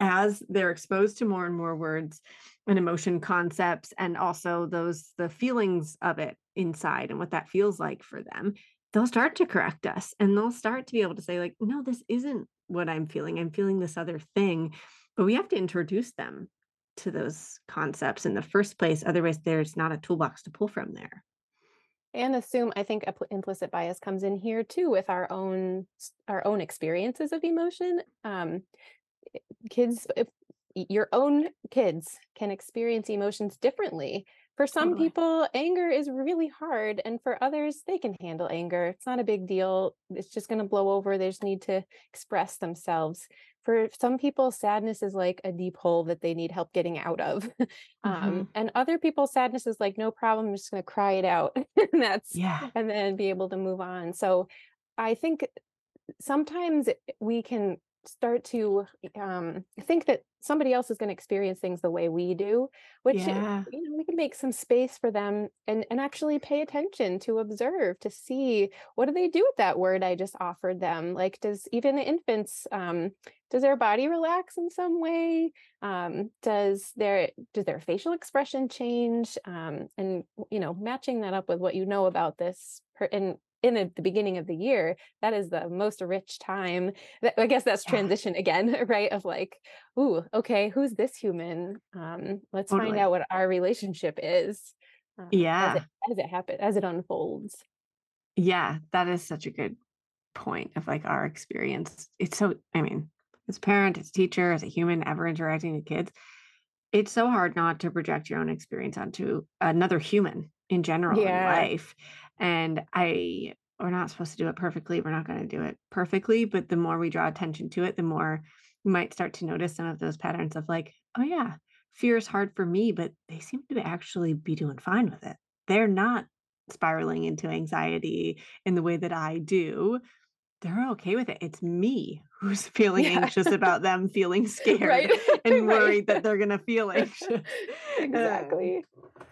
as they're exposed to more and more words and emotion concepts and also those the feelings of it inside and what that feels like for them they'll start to correct us and they'll start to be able to say like no this isn't what i'm feeling i'm feeling this other thing but we have to introduce them to those concepts in the first place otherwise there's not a toolbox to pull from there. And assume i think implicit bias comes in here too with our own our own experiences of emotion um kids if your own kids can experience emotions differently for some totally. people anger is really hard and for others they can handle anger it's not a big deal it's just going to blow over they just need to express themselves for some people sadness is like a deep hole that they need help getting out of um, mm-hmm. um, and other people sadness is like no problem i'm just going to cry it out and that's yeah and then be able to move on so i think sometimes we can start to um, think that somebody else is going to experience things the way we do which yeah. you know we can make some space for them and and actually pay attention to observe to see what do they do with that word i just offered them? Like does even the infants um, does their body relax in some way? Um, does their does their facial expression change? Um, and you know matching that up with what you know about this per, and in the, the, beginning of the year that is the most rich time that, i guess that's transition yeah. again right of like ooh okay who's this human um let's totally. find out what our relationship is uh, yeah as it, as it happens as it unfolds yeah that is such a good point of like our experience it's so i mean as a parent as a teacher as a human ever interacting with kids it's so hard not to project your own experience onto another human in general yeah. in life and I, we're not supposed to do it perfectly. We're not going to do it perfectly. But the more we draw attention to it, the more you might start to notice some of those patterns of like, oh, yeah, fear is hard for me, but they seem to actually be doing fine with it. They're not spiraling into anxiety in the way that I do they're okay with it. It's me who's feeling yeah. anxious about them feeling scared right. and worried that they're going to feel anxious. exactly.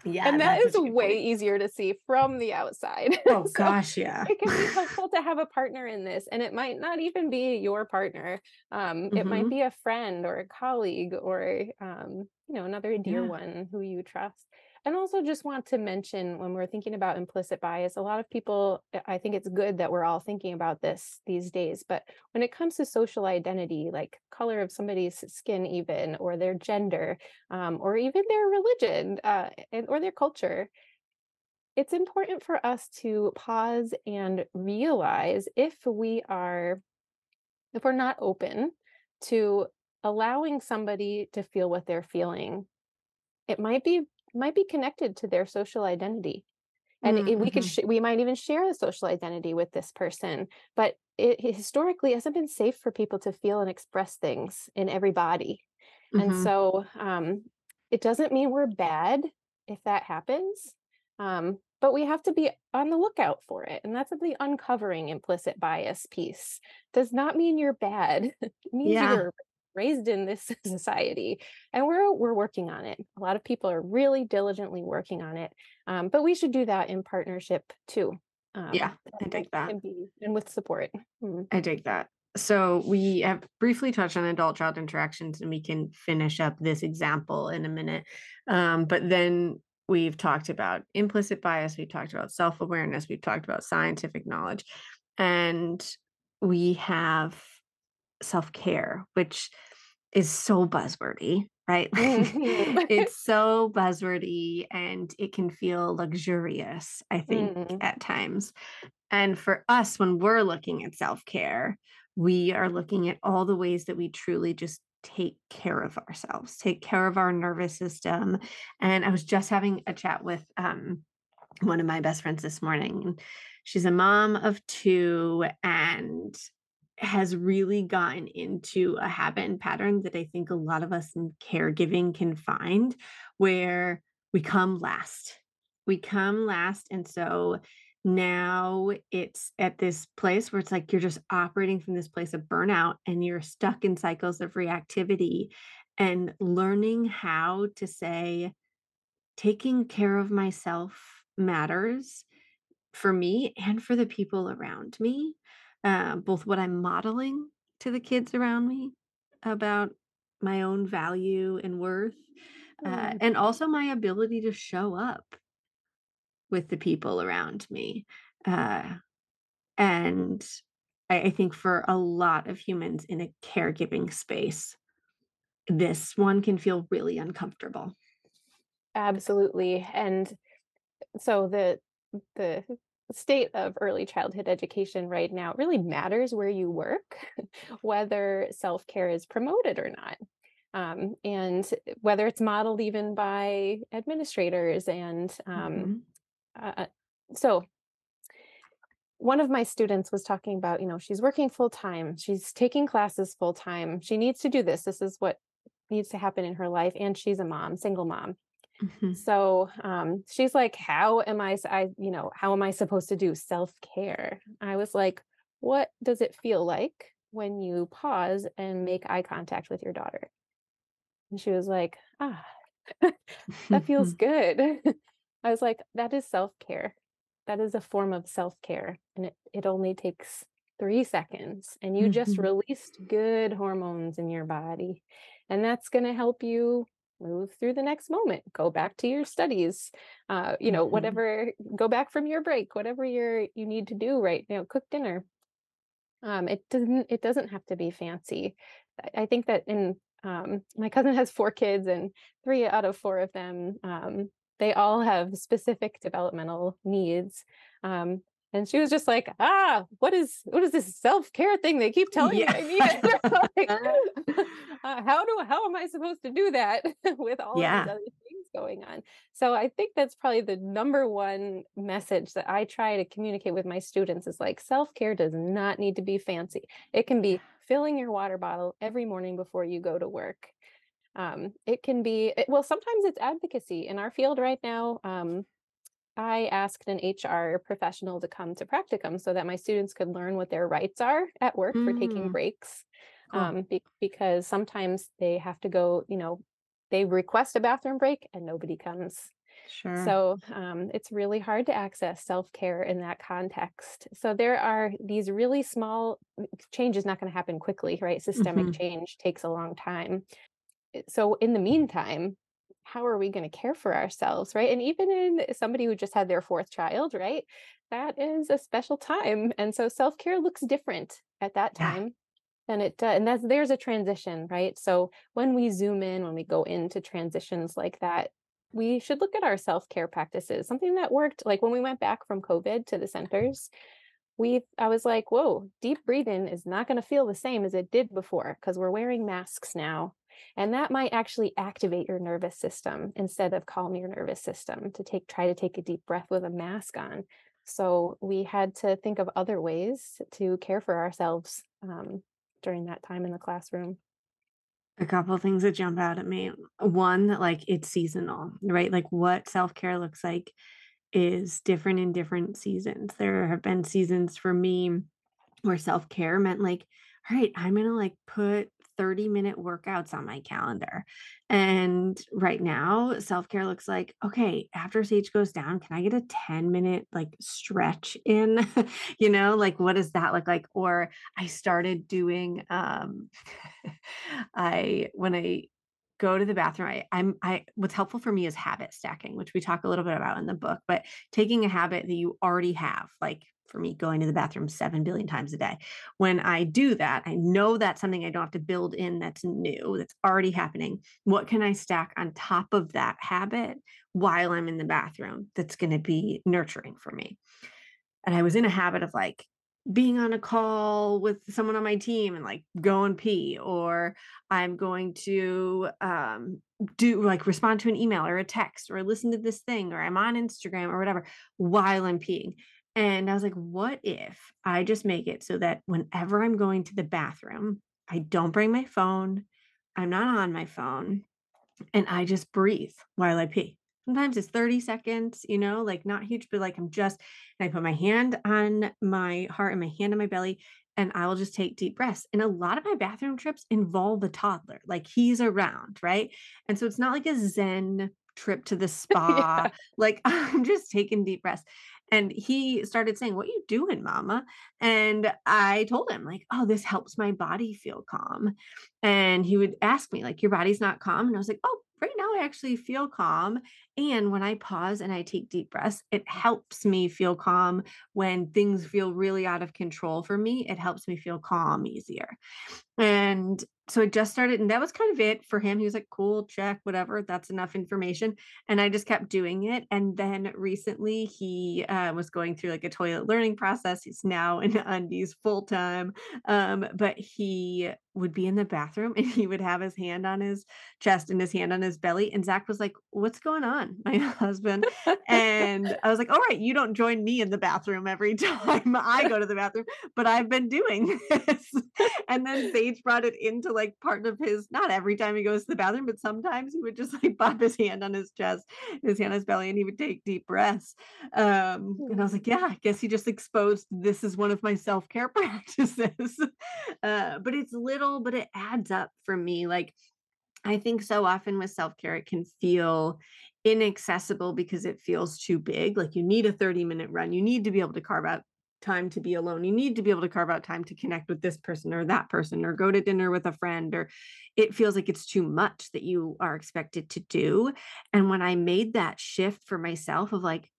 yeah. And that is way point. easier to see from the outside. Oh, so gosh. Yeah. it can be helpful to have a partner in this. And it might not even be your partner, um, mm-hmm. it might mm-hmm. be a friend or a colleague or, um, you know, another dear yeah. one who you trust and also just want to mention when we're thinking about implicit bias a lot of people i think it's good that we're all thinking about this these days but when it comes to social identity like color of somebody's skin even or their gender um, or even their religion uh, and, or their culture it's important for us to pause and realize if we are if we're not open to allowing somebody to feel what they're feeling it might be might be connected to their social identity and mm-hmm. it, we could mm-hmm. sh- we might even share the social identity with this person but it historically hasn't been safe for people to feel and express things in every body mm-hmm. and so um, it doesn't mean we're bad if that happens um, but we have to be on the lookout for it and that's the uncovering implicit bias piece does not mean you're bad it means yeah. you're raised in this society and we're we're working on it. A lot of people are really diligently working on it um, but we should do that in partnership too um, yeah i dig that. and, be, and with support. Mm-hmm. i dig that. So we have briefly touched on adult child interactions and we can finish up this example in a minute um, but then we've talked about implicit bias we've talked about self-awareness we've talked about scientific knowledge and we have self-care which is so buzzwordy, right? Mm-hmm. it's so buzzwordy and it can feel luxurious, I think, mm. at times. And for us, when we're looking at self care, we are looking at all the ways that we truly just take care of ourselves, take care of our nervous system. And I was just having a chat with um, one of my best friends this morning. She's a mom of two and has really gotten into a habit and pattern that I think a lot of us in caregiving can find where we come last. We come last. And so now it's at this place where it's like you're just operating from this place of burnout and you're stuck in cycles of reactivity and learning how to say, taking care of myself matters for me and for the people around me, uh, both what I'm modeling to the kids around me about my own value and worth, uh, Mm. and also my ability to show up with the people around me. Uh, and I, I think for a lot of humans in a caregiving space, this one can feel really uncomfortable. Absolutely. And so the the state of early childhood education right now really matters where you work, whether self-care is promoted or not. Um, and whether it's modeled even by administrators and um, Mhm. uh, so one of my students was talking about, you know, she's working full time, she's taking classes full time, she needs to do this. This is what needs to happen in her life, and she's a mom, single mom. Mhm. So um, she's like, "How am I? I you know, how am I supposed to do self care?" I was like, "What does it feel like when you pause and make eye contact with your daughter?" And she was like, "Ah, that feels good." I was like, "That is self care. That is a form of self care, and it it only takes." Three seconds, and you just Mhm. released good hormones in your body. And that's going to help you move through the next moment go back to your studies uh you know Mhm. whatever go back from your break whatever you're you need to do right now cook dinner. Um it doesn't it doesn't have to be fancy. I, I think that in um my cousin has four kids and three out of four of them um they all have specific developmental needs. Um and she was just like ah what is what is this self-care thing they keep telling Yeah. me i need like, uh, how do how am i supposed to do that with all of Yeah. these other things going on so i think that's probably the number one message that i try to communicate with my students is like self-care does not need to be fancy it can be filling your water bottle every morning before you go to work um, it can be it- well sometimes it's advocacy in our field right now um, i asked an hr professional to come to practicum so that my students could learn what their rights are at work for taking Mm, breaks cool. um, be- because sometimes they have to go you know they request a bathroom break and nobody comes Sure. so um, it's really hard to access self care in that context. So there are these really small change is not going to happen quickly, right? Systemic Mhm. change takes a long time. So in the meantime, how are we going to care for ourselves, right? And even in somebody who just had their fourth child, right? That is a special time, and so self care looks different at that Yeah. time than it does. And that's there's a transition, right? So when we zoom in, when we go into transitions like that, we should look at our self-care practices. Something that worked, like when we went back from COVID to the mm-hmm. centers, we I was like, whoa, deep breathing is not going to feel the same as it did before because we're wearing masks now. And that might actually activate your nervous system instead of calm your nervous system to take try to take a deep breath with a mask on. So we had to think of other ways to care for ourselves um, during that time in the classroom. A couple things that jump out at me. One, like it's seasonal, right? Like what self-care looks like is different in different seasons. There have been seasons for me where self-care meant like, all right, I'm gonna like put 30 minute workouts on my calendar. And right now, self-care looks like, okay, after Sage goes down, can I get a 10 minute like stretch in? you know, like what does that look like? Or I started doing um I when I go to the bathroom, I, I'm I what's helpful for me is habit stacking, which we talk a little bit about in the book, but taking a habit that you already have, like for me, going to the bathroom seven billion times a day. When I do that, I know that's something I don't have to build in that's new, that's already happening. What can I stack on top of that habit while I'm in the bathroom that's going to be nurturing for me? And I was in a habit of like being on a call with someone on my team and like go and pee or i'm going to um do like respond to an email or a text or listen to this thing or i'm on instagram or whatever while i'm peeing. And i was like what if i just make it so that whenever i'm going to the bathroom i don't bring my phone i'm not on my phone and i just breathe while i pee sometimes it's 30 seconds, you know, like not huge, but like I'm just, and I put my hand on my heart and my hand on my belly, and I will just take deep breaths. And a lot of my bathroom trips involve the toddler, like he's around, right? And so it's not like a Zen trip to the spa. yeah. Like I'm just taking deep breaths. And he started saying, What you doing, mama? And I told him, like, oh, this helps my body feel calm. And he would ask me, like, your body's not calm. And I was like, oh, right now I actually feel calm. And when I pause and I take deep breaths, it helps me feel calm when things feel really out of control for me. It helps me feel calm easier. And so it just started, and that was kind of it for him. He was like, cool, check, whatever. That's enough information. And I just kept doing it. And then recently he uh, was going through like a toilet learning process. He's now in undies full time. Um, but he would be in the bathroom and he would have his hand on his chest and his hand on his belly. And Zach was like, What's going on? My husband. and I was like, All right, you don't join me in the bathroom every time I go to the bathroom, but I've been doing this. and then Sage brought it into like part of his, not every time he goes to the bathroom, but sometimes he would just like pop his hand on his chest, his hand on his belly, and he would take deep breaths. Um, and I was like, Yeah, I guess he just exposed this is one of my self care practices. Uh, but it's little little, but it adds up for me. Like, I think so often with self care, it can feel inaccessible because it feels too big. Like, you need a 30 minute run, you need to be able to carve out time to be alone. You need to be able to carve out time to connect with this person or that person or go to dinner with a friend or it feels like it's too much that you are expected to do. And when I made that shift for myself of like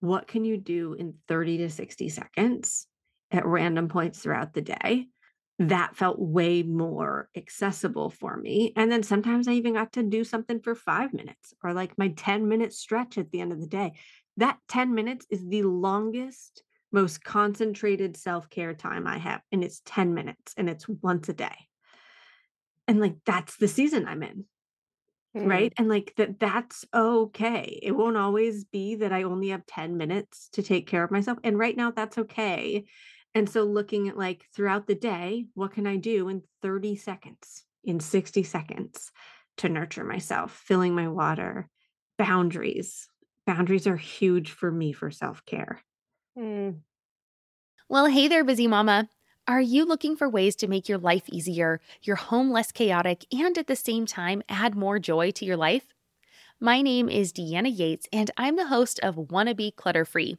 what can you do in 30 to 60 seconds at random points throughout the day? That felt way more accessible for me. And then sometimes I even got to do something for five minutes or like my 10 minute stretch at the end of the day. That 10 minutes is the longest, most concentrated self care time I have. And it's 10 minutes and it's once a day. And like that's the season I'm in. Mm. Right. And like that, that's okay. It won't always be that I only have 10 minutes to take care of myself. And right now, that's okay and so looking at like throughout the day, what can I do in 30 seconds, in 60 seconds to nurture myself, filling my water, boundaries. Boundaries are huge for me for self care. Mm. Well, hey there, busy mama. Are you looking for ways to make your life easier, your home less chaotic, and at the same time add more joy to your life? My name is Deanna Yates, and I'm the host of Wanna Be Clutter Free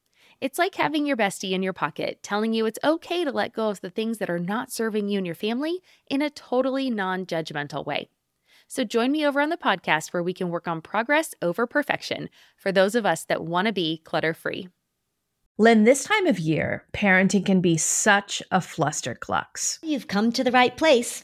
It's like having your bestie in your pocket telling you it's okay to let go of the things that are not serving you and your family in a totally non judgmental way. So join me over on the podcast where we can work on progress over perfection for those of us that want to be clutter free. Lynn, this time of year, parenting can be such a flusterclux. You've come to the right place.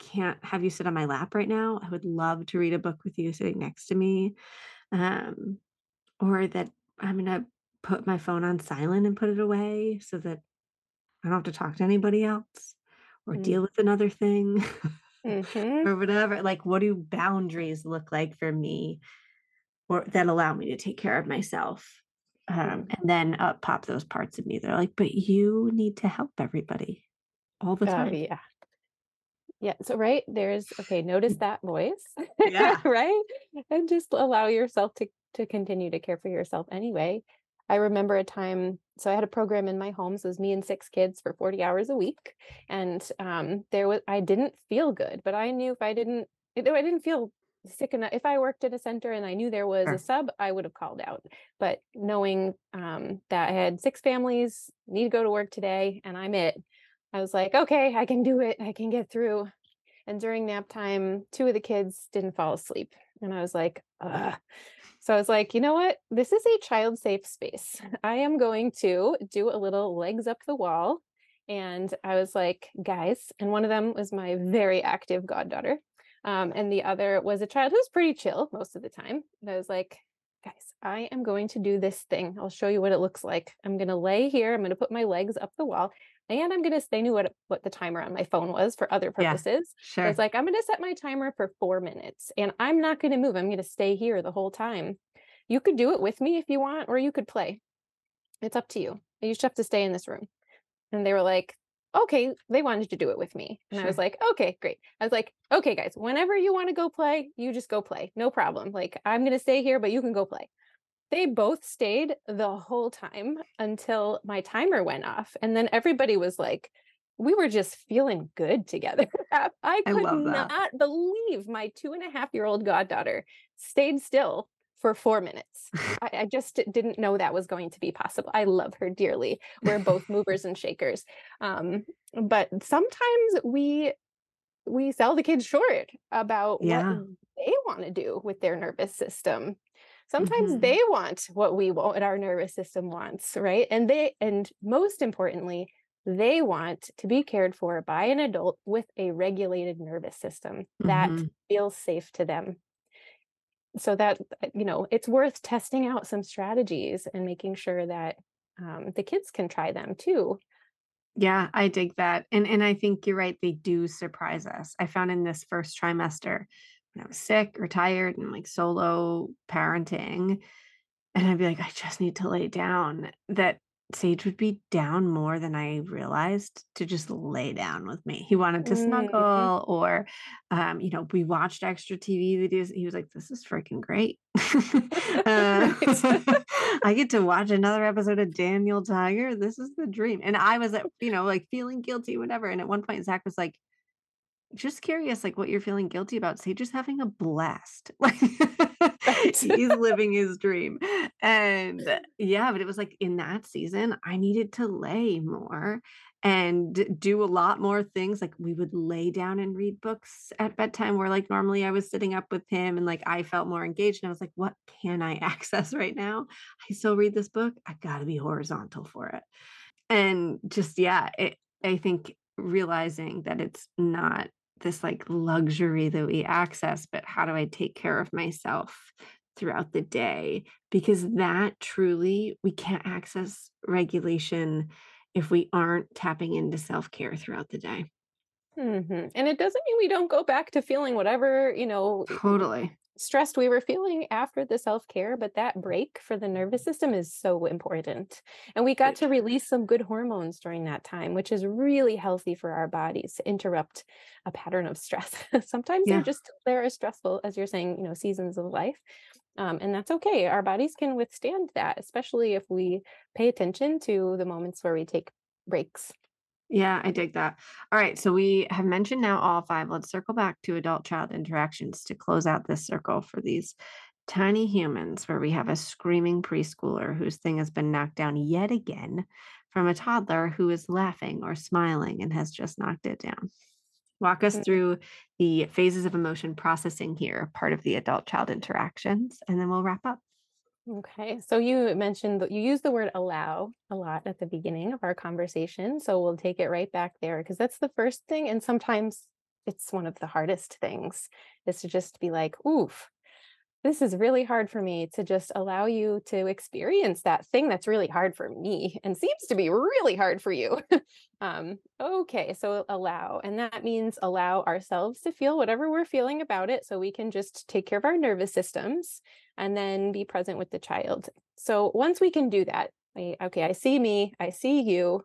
can't have you sit on my lap right now. I would love to read a book with you sitting next to me. Um, or that I'm gonna put my phone on silent and put it away so that I don't have to talk to anybody else or Mm. deal with another thing Mhm. or whatever. Like, what do boundaries look like for me or that allow me to take care of myself? Um, and then up pop those parts of me. They're like, but you need to help everybody all the Oh, time. yeah. Yeah. So, right there's okay. Notice that voice, Yeah. right, and just allow yourself to to continue to care for yourself anyway. I remember a time. So I had a program in my home. So it was me and six kids for 40 hours a week, and um, there was I didn't feel good, but I knew if I didn't, if I didn't feel sick enough. If I worked at a center and I knew there was a sub, I would have called out. But knowing um, that I had six families, need to go to work today, and I'm it. I was like, okay, I can do it. I can get through. And during nap time, two of the kids didn't fall asleep. And I was like, Ugh. So I was like, you know what? This is a child safe space. I am going to do a little legs up the wall. And I was like, guys, and one of them was my very active goddaughter. Um, and the other was a child who's pretty chill most of the time. And I was like, guys, I am going to do this thing. I'll show you what it looks like. I'm going to lay here. I'm going to put my legs up the wall and I'm gonna they knew what what the timer on my phone was for other purposes. So Sure. it's like I'm gonna set my timer for four minutes and I'm not gonna move. I'm gonna stay here the whole time. You could do it with me if you want, or you could play. It's up to you. You just have to stay in this room. And they were like, okay, they wanted to do it with me. And I was like, okay, great. I was like, okay, guys, whenever you want to go play, you just go play. No problem. Like, I'm going to stay here, but you can go play. They both stayed the whole time until my timer went off. And then everybody was like, we were just feeling good together. I I could that. not believe my two and a half year old goddaughter stayed still for four minutes. I, I just didn't know that was going to be possible. I love her dearly. We're both movers and shakers. Um, but sometimes we we sell the kids short about Yeah. what they want to do with their nervous system. Sometimes Mhm. they want what we want, what our nervous system wants, right? And they and most importantly, they want to be cared for by an adult with a regulated nervous system that Mhm. feels safe to them so that uh, you know it's worth testing out some strategies and making sure that um, the kids can try them too Yeah, I dig that. And and I think you're right. They do surprise us. I found in this first trimester when I was sick or tired and like solo parenting, and I'd be like, I just need to lay down. That Sage would be down more than I realized to just lay down with me. He wanted to snuggle, or um, you know, we watched extra TV videos. He was like, This is freaking great. Uh, I get to watch another episode of Daniel Tiger. This is the dream. And I was, at, you know, like feeling guilty, whatever. And at one point, Zach was like, just curious, like what you're feeling guilty about. Sage is having a blast. Like he's living his dream. And uh, yeah, but it was like in that season, I needed to lay more and do a lot more things. Like we would lay down and read books at bedtime where like normally I was sitting up with him and like I felt more engaged. And I was like, what can I access right now? I still read this book. I gotta be horizontal for it. And just yeah, it, I think realizing that it's not this like luxury that we access, but how do I take care of myself throughout the day? Because that truly we can't access regulation if we aren't tapping into self care throughout the day. Mhm. and it doesn't mean we don't go back to feeling whatever you know Totally. Stressed we were feeling after the self-care but that break for the nervous system is so important and we got to release some good hormones during that time which is really healthy for our bodies to interrupt a pattern of stress. Sometimes Yeah. they're just they're as stressful as you're saying you know seasons of life um, and that's okay our bodies can withstand that especially if we pay attention to the moments where we take breaks Yeah, I dig that. All right, so we have mentioned now all five. Let's circle back to adult child interactions to close out this circle for these tiny humans, where we have a screaming preschooler whose thing has been knocked down yet again from a toddler who is laughing or smiling and has just knocked it down. Walk us Mm. through the phases of emotion processing here, part of the adult child interactions, and then we'll wrap up. Okay, so you mentioned that you used the word allow a lot at the beginning of our conversation. So we'll take it right back there because that's the first thing. And sometimes it's one of the hardest things is to just be like, oof, this is really hard for me to just allow you to experience that thing that's really hard for me and seems to be really hard for you. um, okay, so allow, and that means allow ourselves to feel whatever we're feeling about it so we can just take care of our nervous systems and then be present with the child. So once we can do that, okay, I see me, I see you.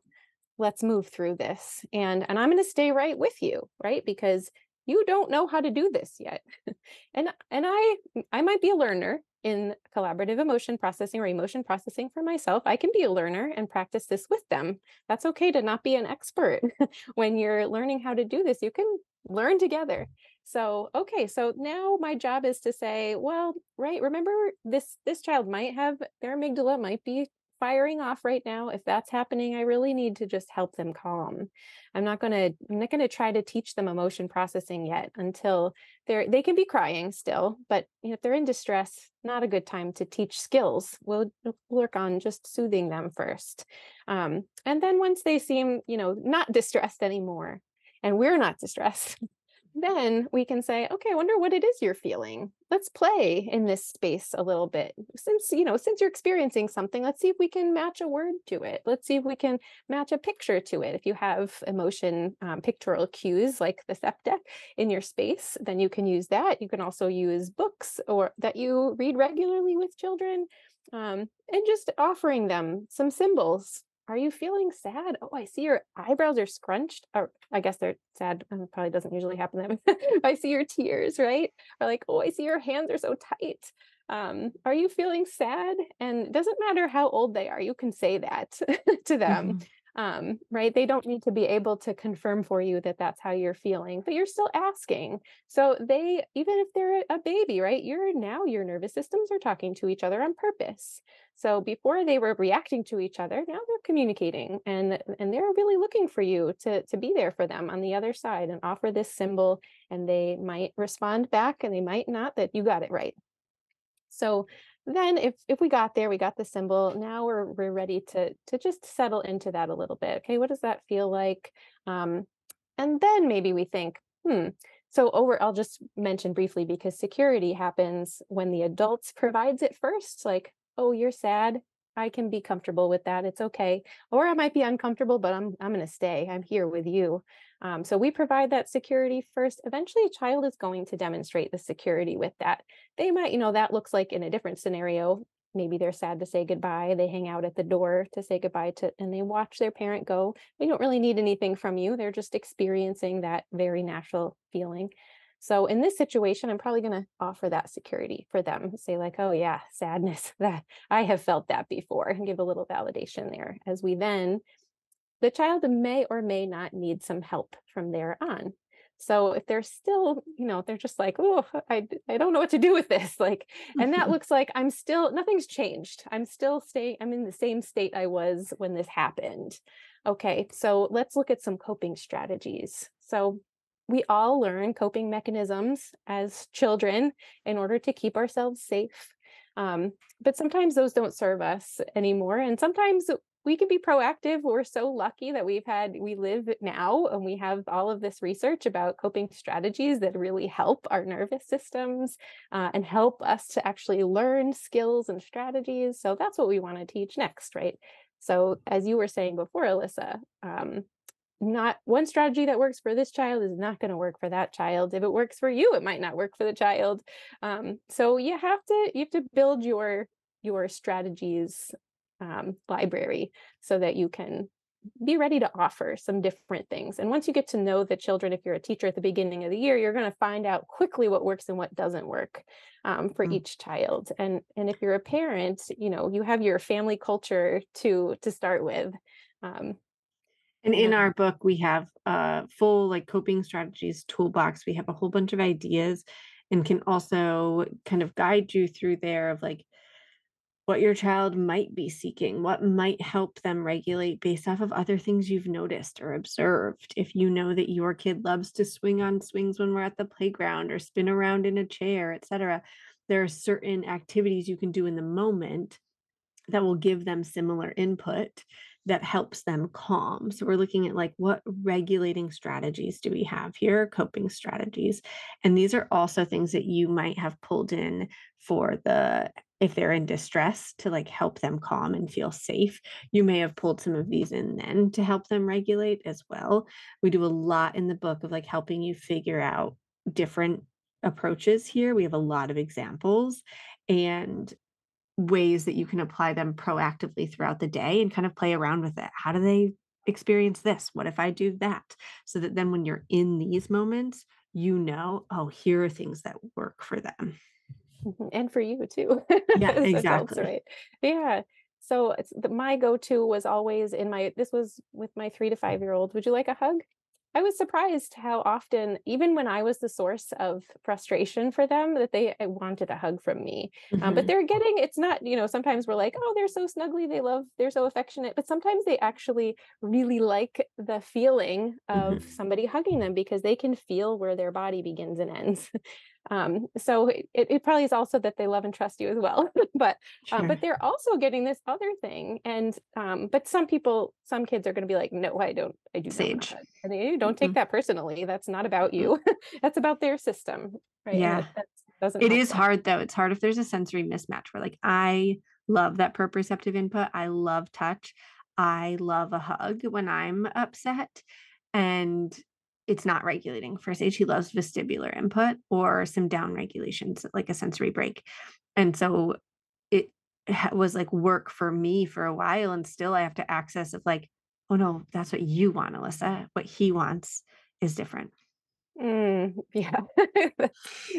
Let's move through this. And and I'm going to stay right with you, right? Because you don't know how to do this yet. And and i i might be a learner in collaborative emotion processing or emotion processing for myself. I can be a learner and practice this with them. That's okay to not be an expert when you're learning how to do this. You can learn together. So okay so now my job is to say well right remember this this child might have their amygdala might be firing off right now if that's happening i really need to just help them calm. I'm not going to i'm not going to try to teach them emotion processing yet until they're they can be crying still but you know, if they're in distress not a good time to teach skills. We'll work on just soothing them first. Um, and then once they seem you know not distressed anymore and we're not distressed then we can say okay i wonder what it is you're feeling. Let's play in this space a little bit. Since you know since you're experiencing something let's see if we can match a word to it. Let's see if we can match a picture to it. If you have emotion um, pictorial cues like the septa in your space then you can use that. You can also use books or that you read regularly with children um, and just offering them some symbols are you feeling sad? Oh, I see your eyebrows are scrunched. Or I guess they're sad. it probably doesn't usually happen that. I see your tears, right? Or like, oh, I see your hands are so tight. Um, are you feeling sad? And it doesn't matter how old they are, you can say that to them. Mhm. Um, right? They don't need to be able to confirm for you that that's how you're feeling, but you're still asking. So they, even if they're a baby, right? You're now your nervous systems are talking to each other on purpose. So before they were reacting to each other, now they're communicating and and they're really looking for you to to be there for them on the other side and offer this symbol and they might respond back and they might not that you got it right. So then if if we got there, we got the symbol, now we're we're ready to to just settle into that a little bit. Okay, what does that feel like? Um, and then maybe we think, hmm, so over, I'll just mention briefly because security happens when the adults provides it first, like, oh, you're sad. I can be comfortable with that. It's okay. Or I might be uncomfortable, but I'm I'm gonna stay. I'm here with you. Um, so we provide that security first. Eventually, a child is going to demonstrate the security with that. They might, you know, that looks like in a different scenario. Maybe they're sad to say goodbye. They hang out at the door to say goodbye to, and they watch their parent go. We don't really need anything from you. They're just experiencing that very natural feeling. So in this situation, I'm probably going to offer that security for them. Say like, oh yeah, sadness that I have felt that before and give a little validation there as we then the child may or may not need some help from there on. So if they're still, you know, they're just like, oh, I, I don't know what to do with this. Like, and that looks like I'm still, nothing's changed. I'm still staying, I'm in the same state I was when this happened. Okay, so let's look at some coping strategies. So we all learn coping mechanisms as children in order to keep ourselves safe. Um, but sometimes those don't serve us anymore. And sometimes we can be proactive. We're so lucky that we've had, we live now and we have all of this research about coping strategies that really help our nervous systems uh, and help us to actually learn skills and strategies. So that's what we want to teach next, right? So, as you were saying before, Alyssa, um, not one strategy that works for this child is not going to work for that child if it works for you it might not work for the child um, so you have to you have to build your your strategies um, library so that you can be ready to offer some different things and once you get to know the children if you're a teacher at the beginning of the year you're going to find out quickly what works and what doesn't work um, for Mm. each child and and if you're a parent you know you have your family culture to to start with um, And in our book, we have a full like coping strategies toolbox. We have a whole bunch of ideas and can also kind of guide you through there of like what your child might be seeking, what might help them regulate based off of other things you've noticed or observed. If you know that your kid loves to swing on swings when we're at the playground or spin around in a chair, etc., there are certain activities you can do in the moment that will give them similar input that helps them calm. So we're looking at like what regulating strategies do we have here, coping strategies. And these are also things that you might have pulled in for the if they're in distress to like help them calm and feel safe. You may have pulled some of these in then to help them regulate as well. We do a lot in the book of like helping you figure out different approaches here. We have a lot of examples and ways that you can apply them proactively throughout the day and kind of play around with it. How do they experience this? What if I do that? So that then when you're in these moments, you know, oh, here are things that work for them. Mhm, and for you too Yeah, exactly. right yeah so it's the, my go-to was always in my this was with my three to five year old would you like a hug i was surprised how often even when i was the source of frustration for them that they uh, wanted a hug from me um, but Mhm. they're getting it's not you know sometimes we're like oh they're so snuggly they love they're so affectionate but sometimes they actually really like the feeling of Mhm. somebody hugging them because they can feel where their body begins and ends um so it, it probably is also that they love and trust you as well but um, but they're also getting this other thing and um but some people some kids are going to be like no i don't i do Sage. and they don't take Mhm. that personally that's not about you that's about their system right Yeah. that, that doesn't It is them. hard though. It's hard if there's a sensory mismatch where like I love that proprioceptive input. I love touch. I love a hug when I'm upset and it's not regulating. For Sage, he loves vestibular input or some down regulations, like a sensory break. And so it was like work for me for a while. And still I have to access of like, oh no, that's what you want, Alyssa. What he wants is different. Mm, yeah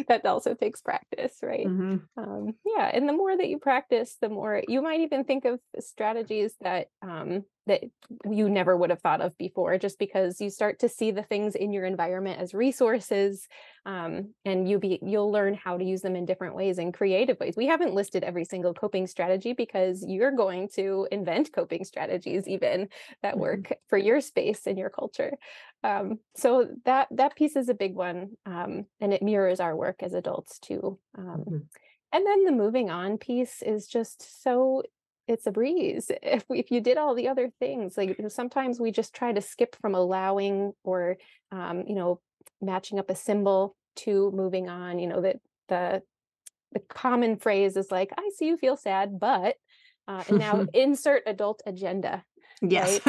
that also takes practice right Mhm. um, yeah and the more that you practice the more you might even think of strategies that um, that you never would have thought of before just because you start to see the things in your environment as resources um, and you be you'll learn how to use them in different ways and creative ways we haven't listed every single coping strategy because you're going to invent coping strategies even that Mhm. work for your space and your culture um, so that that piece is a big one um, and it mirrors our work as adults too um, Mhm. and then the moving on piece is just so it's a breeze if we, if you did all the other things like sometimes we just try to skip from allowing or um, you know matching up a symbol to moving on you know that the the common phrase is like i see you feel sad but uh, and now insert adult agenda Yes.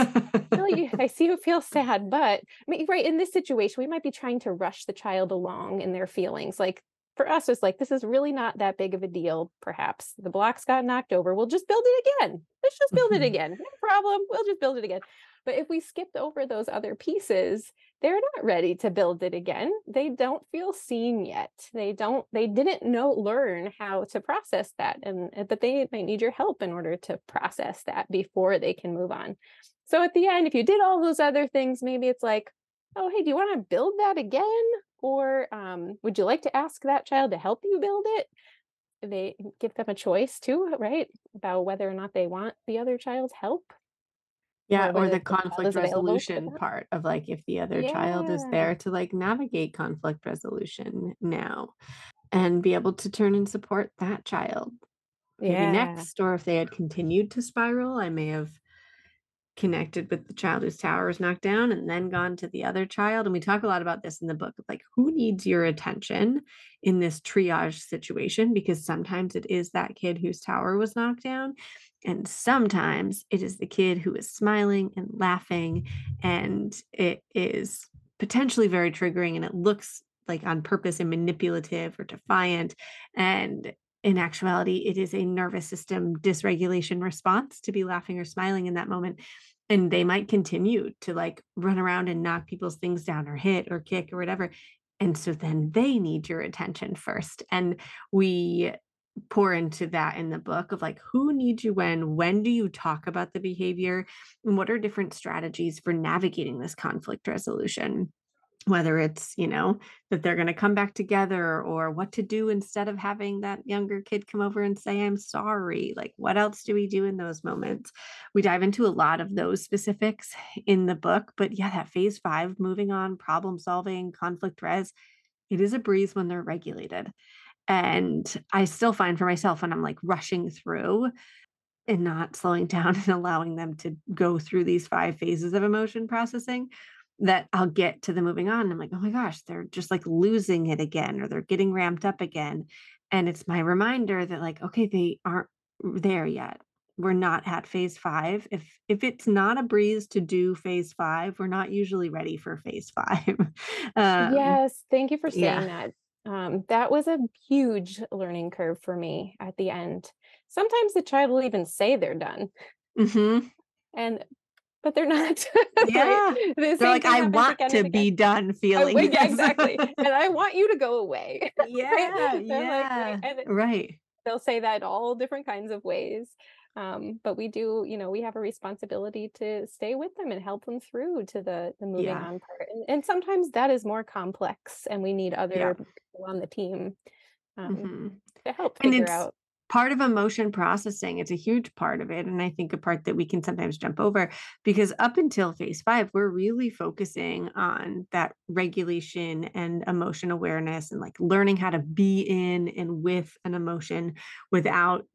really i see you feel sad but I mean, right in this situation we might be trying to rush the child along in their feelings like for us it's like this is really not that big of a deal perhaps. The blocks got knocked over. We'll just build it again. Let's just build it Mhm. again. No problem. We'll just build it again. But if we skipped over those other pieces they're not ready to build it again. They don't feel seen yet. They don't they didn't know learn how to process that and uh, but they might need your help in order to process that before they can move on. So at the end if you did all those other things maybe it's like oh hey do you want to build that again? Or um, would you like to ask that child to help you build it? They give them a choice too right about whether or not they want the other child's help Yeah, or the conflict is available for resolution part of like if the other child is there to like navigate conflict resolution now and be able to turn and support that child. Maybe Yeah. next, or if they had continued to spiral, I may have connected with the child whose tower is knocked down and then gone to the other child. And we talk a lot about this in the book of like who needs your attention in this triage situation because sometimes it is that kid whose tower was knocked down. And sometimes it is the kid who is smiling and laughing, and it is potentially very triggering and it looks like on purpose and manipulative or defiant. And in actuality, it is a nervous system dysregulation response to be laughing or smiling in that moment. And they might continue to like run around and knock people's things down or hit or kick or whatever. And so then they need your attention first. And we pour into that in the book of like who needs you when? When do you talk about the behavior? And what are different strategies for navigating this conflict resolution? Whether it's you know that they're going to come back together or what to do instead of having that younger kid come over and say i'm sorry. Like what else do we do in those moments? We dive into a lot of those specifics in the book but yeah that phase 5 moving on problem solving conflict res it is a breeze when they're regulated and i still find for myself when i'm like rushing through and not slowing down and allowing them to go through these five phases of emotion processing that I'll get to the moving on. I'm like, oh my gosh, they're just like losing it again, or they're getting ramped up again. And it's my reminder that, like, okay, they aren't there yet. We're not at phase five. If if it's not a breeze to do phase five, we're not usually ready for phase five. um, yes, thank you for saying yeah. that. Um, that was a huge learning curve for me at the end. Sometimes the child will even say they're done. Mm-hmm. And but they're not. Yeah. they're like, I want to be done feeling. yeah, exactly. and I want you to go away. Yeah. Yeah. Like, right. They'll say that all different kinds of ways. Um, but we do, you know, we have a responsibility to stay with them and help them through to the the moving yeah. on part. And, and, sometimes that is more complex, and we need other yeah. people on the team um, mm-hmm. to help figure out part of emotion processing it's a huge part of it and i think a part that we can sometimes jump over because up until phase five we're really focusing on that regulation and emotion awareness and like learning how to be in and with an emotion without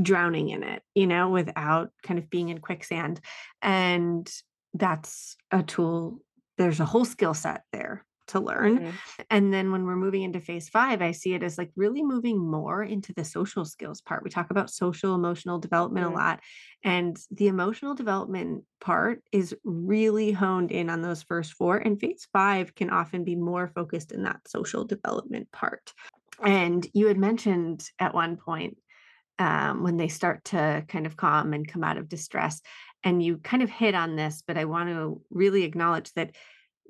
drowning in it you know without kind of being in quicksand and that's a tool there's a whole skill set there to learn. Mm-hmm. And then when we're moving into phase five, I see it as like really moving more into the social skills part. We talk about social emotional development mm-hmm. a lot. And the emotional development part is really honed in on those first four. And phase five can often be more focused in that social development part. And you had mentioned at one point um, when they start to kind of calm and come out of distress. And you kind of hit on this, but I want to really acknowledge that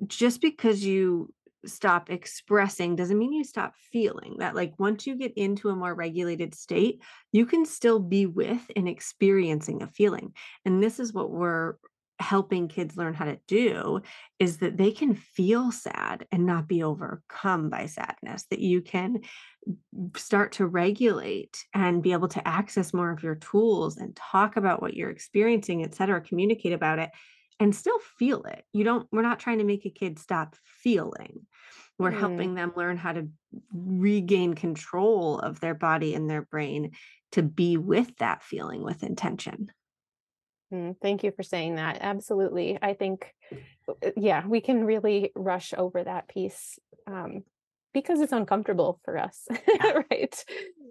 just because you stop expressing doesn't mean you stop feeling that like once you get into a more regulated state you can still be with and experiencing a feeling and this is what we're helping kids learn how to do is that they can feel sad and not be overcome by sadness that you can start to regulate and be able to access more of your tools and talk about what you're experiencing et cetera communicate about it and still feel it. You don't, we're not trying to make a kid stop feeling. We're mm. helping them learn how to regain control of their body and their brain to be with that feeling with intention. Mm, thank you for saying that. Absolutely. I think, uh, yeah, we can really rush over that piece um, because it's uncomfortable for us, yeah. right?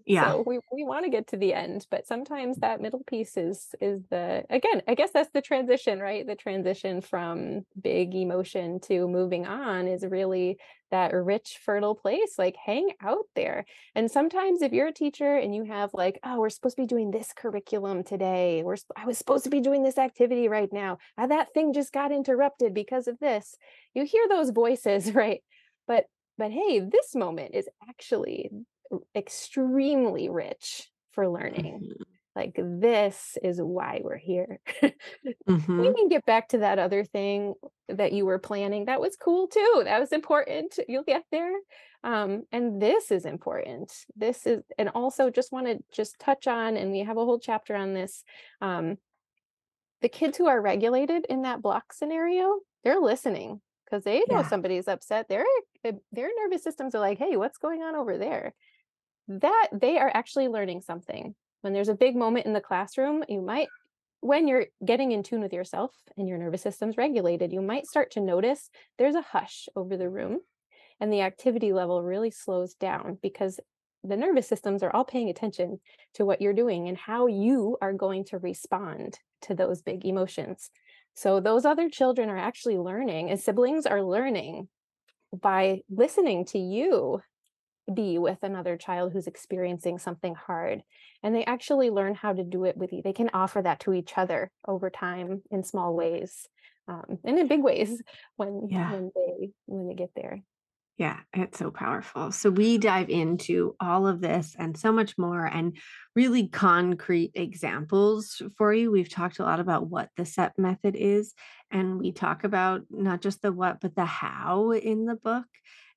Yeah. So we, we want to get to the end, but sometimes that middle piece is is the again, I guess that's the transition, right? The transition from big emotion to moving on is really that rich, fertile place. Like hang out there. And sometimes if you're a teacher and you have like, oh, we're supposed to be doing this curriculum today. We're I was supposed to be doing this activity right now. Ah, that thing just got interrupted because of this. You hear those voices, right? But but hey, this moment is actually extremely rich for learning. Mm-hmm. Like, this is why we're here. mm-hmm. We can get back to that other thing that you were planning. That was cool too. That was important. You'll get there. Um, and this is important. This is, and also just want to just touch on, and we have a whole chapter on this. Um, the kids who are regulated in that block scenario, they're listening because they know yeah. somebody's upset. Their eh, their nervous systems are like, hey, what's going on over there? That they are actually learning something. When there's a big moment in the classroom, you might when you're getting in tune with yourself and your nervous system's regulated, you might start to notice there's a hush over the room and the activity level really slows down because the nervous systems are all paying attention to what you're doing and how you are going to respond to those big emotions. So those other children are actually learning, and siblings are learning by listening to you be with another child who's experiencing something hard and they actually learn how to do it with you they can offer that to each other over time in small ways um, and in big ways when yeah. when they when they get there Yeah, it's so powerful. So we dive into all of this and so much more and really concrete examples for you. We've talked a lot about what the CEP method is, and we talk about not just the what, but the how in the book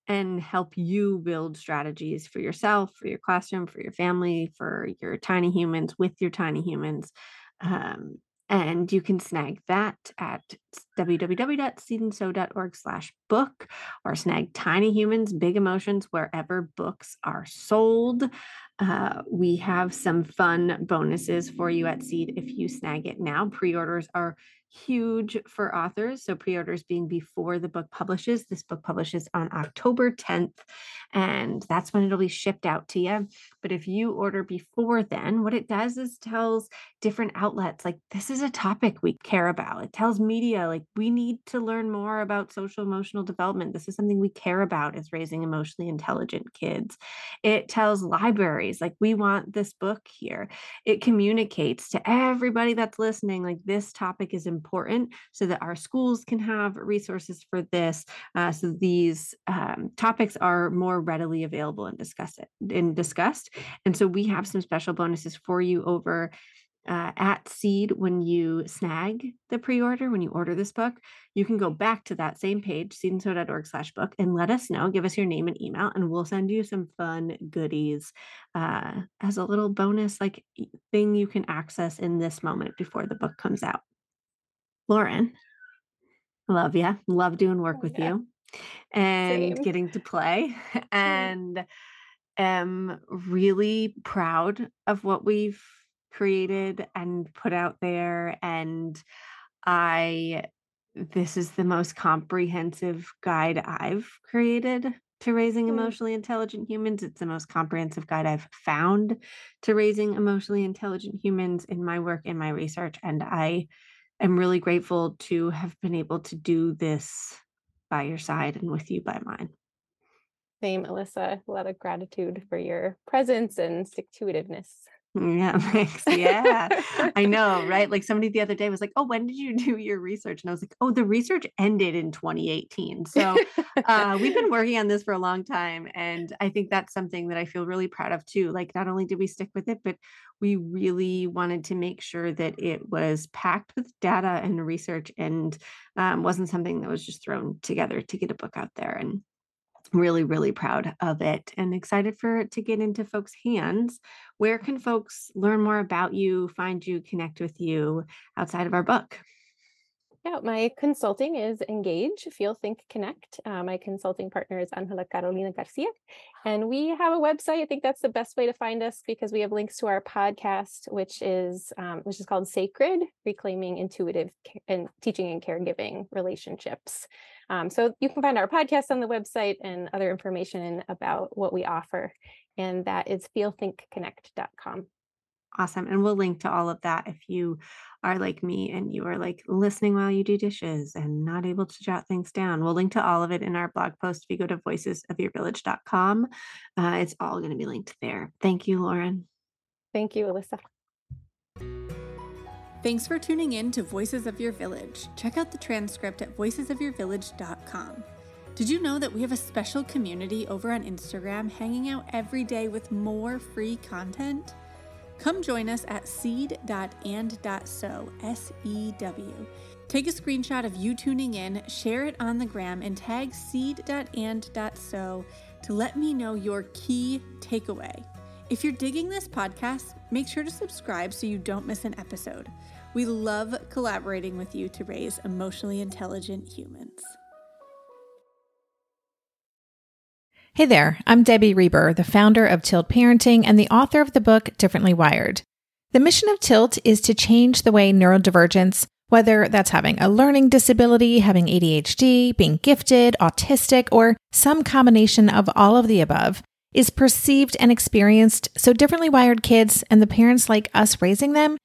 and help you build strategies for yourself, for your classroom, for your family, for your tiny humans with your tiny humans. Um, and you can snag that at www.seedandsew.org slash book or snag tiny humans big emotions wherever books are sold. Uh, we have some fun bonuses for you at seed if you snag it now. Pre-orders are huge for authors. So, pre orders being before the book publishes. This book publishes on October 10th, and that's when it'll be shipped out to you. But if you order before then, what it does is tells different outlets like this is a topic we care about. It tells media like we need to learn more about social emotional development. This is something we care about is raising emotionally intelligent kids. It tells libraries like we want this book here. It communicates to everybody that's listening like this topic is important important so that our schools can have resources for this. Uh, so these um, topics are more readily available and discuss it and discussed. And so we have some special bonuses for you over uh, at Seed when you snag the pre-order, when you order this book, you can go back to that same page, seedandsew.org slash book, and let us know, give us your name and email, and we'll send you some fun goodies uh, as a little bonus like thing you can access in this moment before the book comes out. Lauren, love you. Love doing work Oh, with yeah. you and Same. getting to play and am really proud of what we've created and put out there and I this is the most comprehensive guide I've created to raising emotionally intelligent humans. It's the most comprehensive guide I've found to raising emotionally intelligent humans in my work in my research and I am really grateful to have been able to do this by your side and with you by mine. Same, Alyssa. A lot of gratitude for your presence and stick to itiveness. Yeah, thanks. Yeah. I know, right? Like somebody the other day was like, "Oh, when did you do your research?" And I was like, "Oh, the research ended in 2018." So, uh, we've been working on this for a long time, and I think that's something that I feel really proud of too. Like, not only did we stick with it, but we really wanted to make sure that it was packed with data and research, and um, wasn't something that was just thrown together to get a book out there. And really, really proud of it, and excited for it to get into folks' hands. Where can folks learn more about you, find you, connect with you outside of our book? Yeah, my consulting is Engage, Feel, Think, Connect. Uh, my consulting partner is Angela Carolina Garcia. And we have a website. I think that's the best way to find us because we have links to our podcast, which is um, which is called Sacred, Reclaiming Intuitive Ca- and Teaching and Caregiving Relationships. Um, so you can find our podcast on the website and other information about what we offer. And that is feelthinkconnect.com. Awesome. And we'll link to all of that if you are like me and you are like listening while you do dishes and not able to jot things down. We'll link to all of it in our blog post. If you go to voicesofyourvillage.com, uh, it's all going to be linked there. Thank you, Lauren. Thank you, Alyssa. Thanks for tuning in to Voices of Your Village. Check out the transcript at voicesofyourvillage.com. Did you know that we have a special community over on Instagram hanging out every day with more free content? Come join us at seed.and.sew, S E W. Take a screenshot of you tuning in, share it on the gram, and tag seed.and.sew to let me know your key takeaway. If you're digging this podcast, make sure to subscribe so you don't miss an episode. We love collaborating with you to raise emotionally intelligent humans. Hey there, I'm Debbie Reber, the founder of Tilt Parenting and the author of the book Differently Wired. The mission of Tilt is to change the way neurodivergence, whether that's having a learning disability, having ADHD, being gifted, autistic, or some combination of all of the above, is perceived and experienced so differently wired kids and the parents like us raising them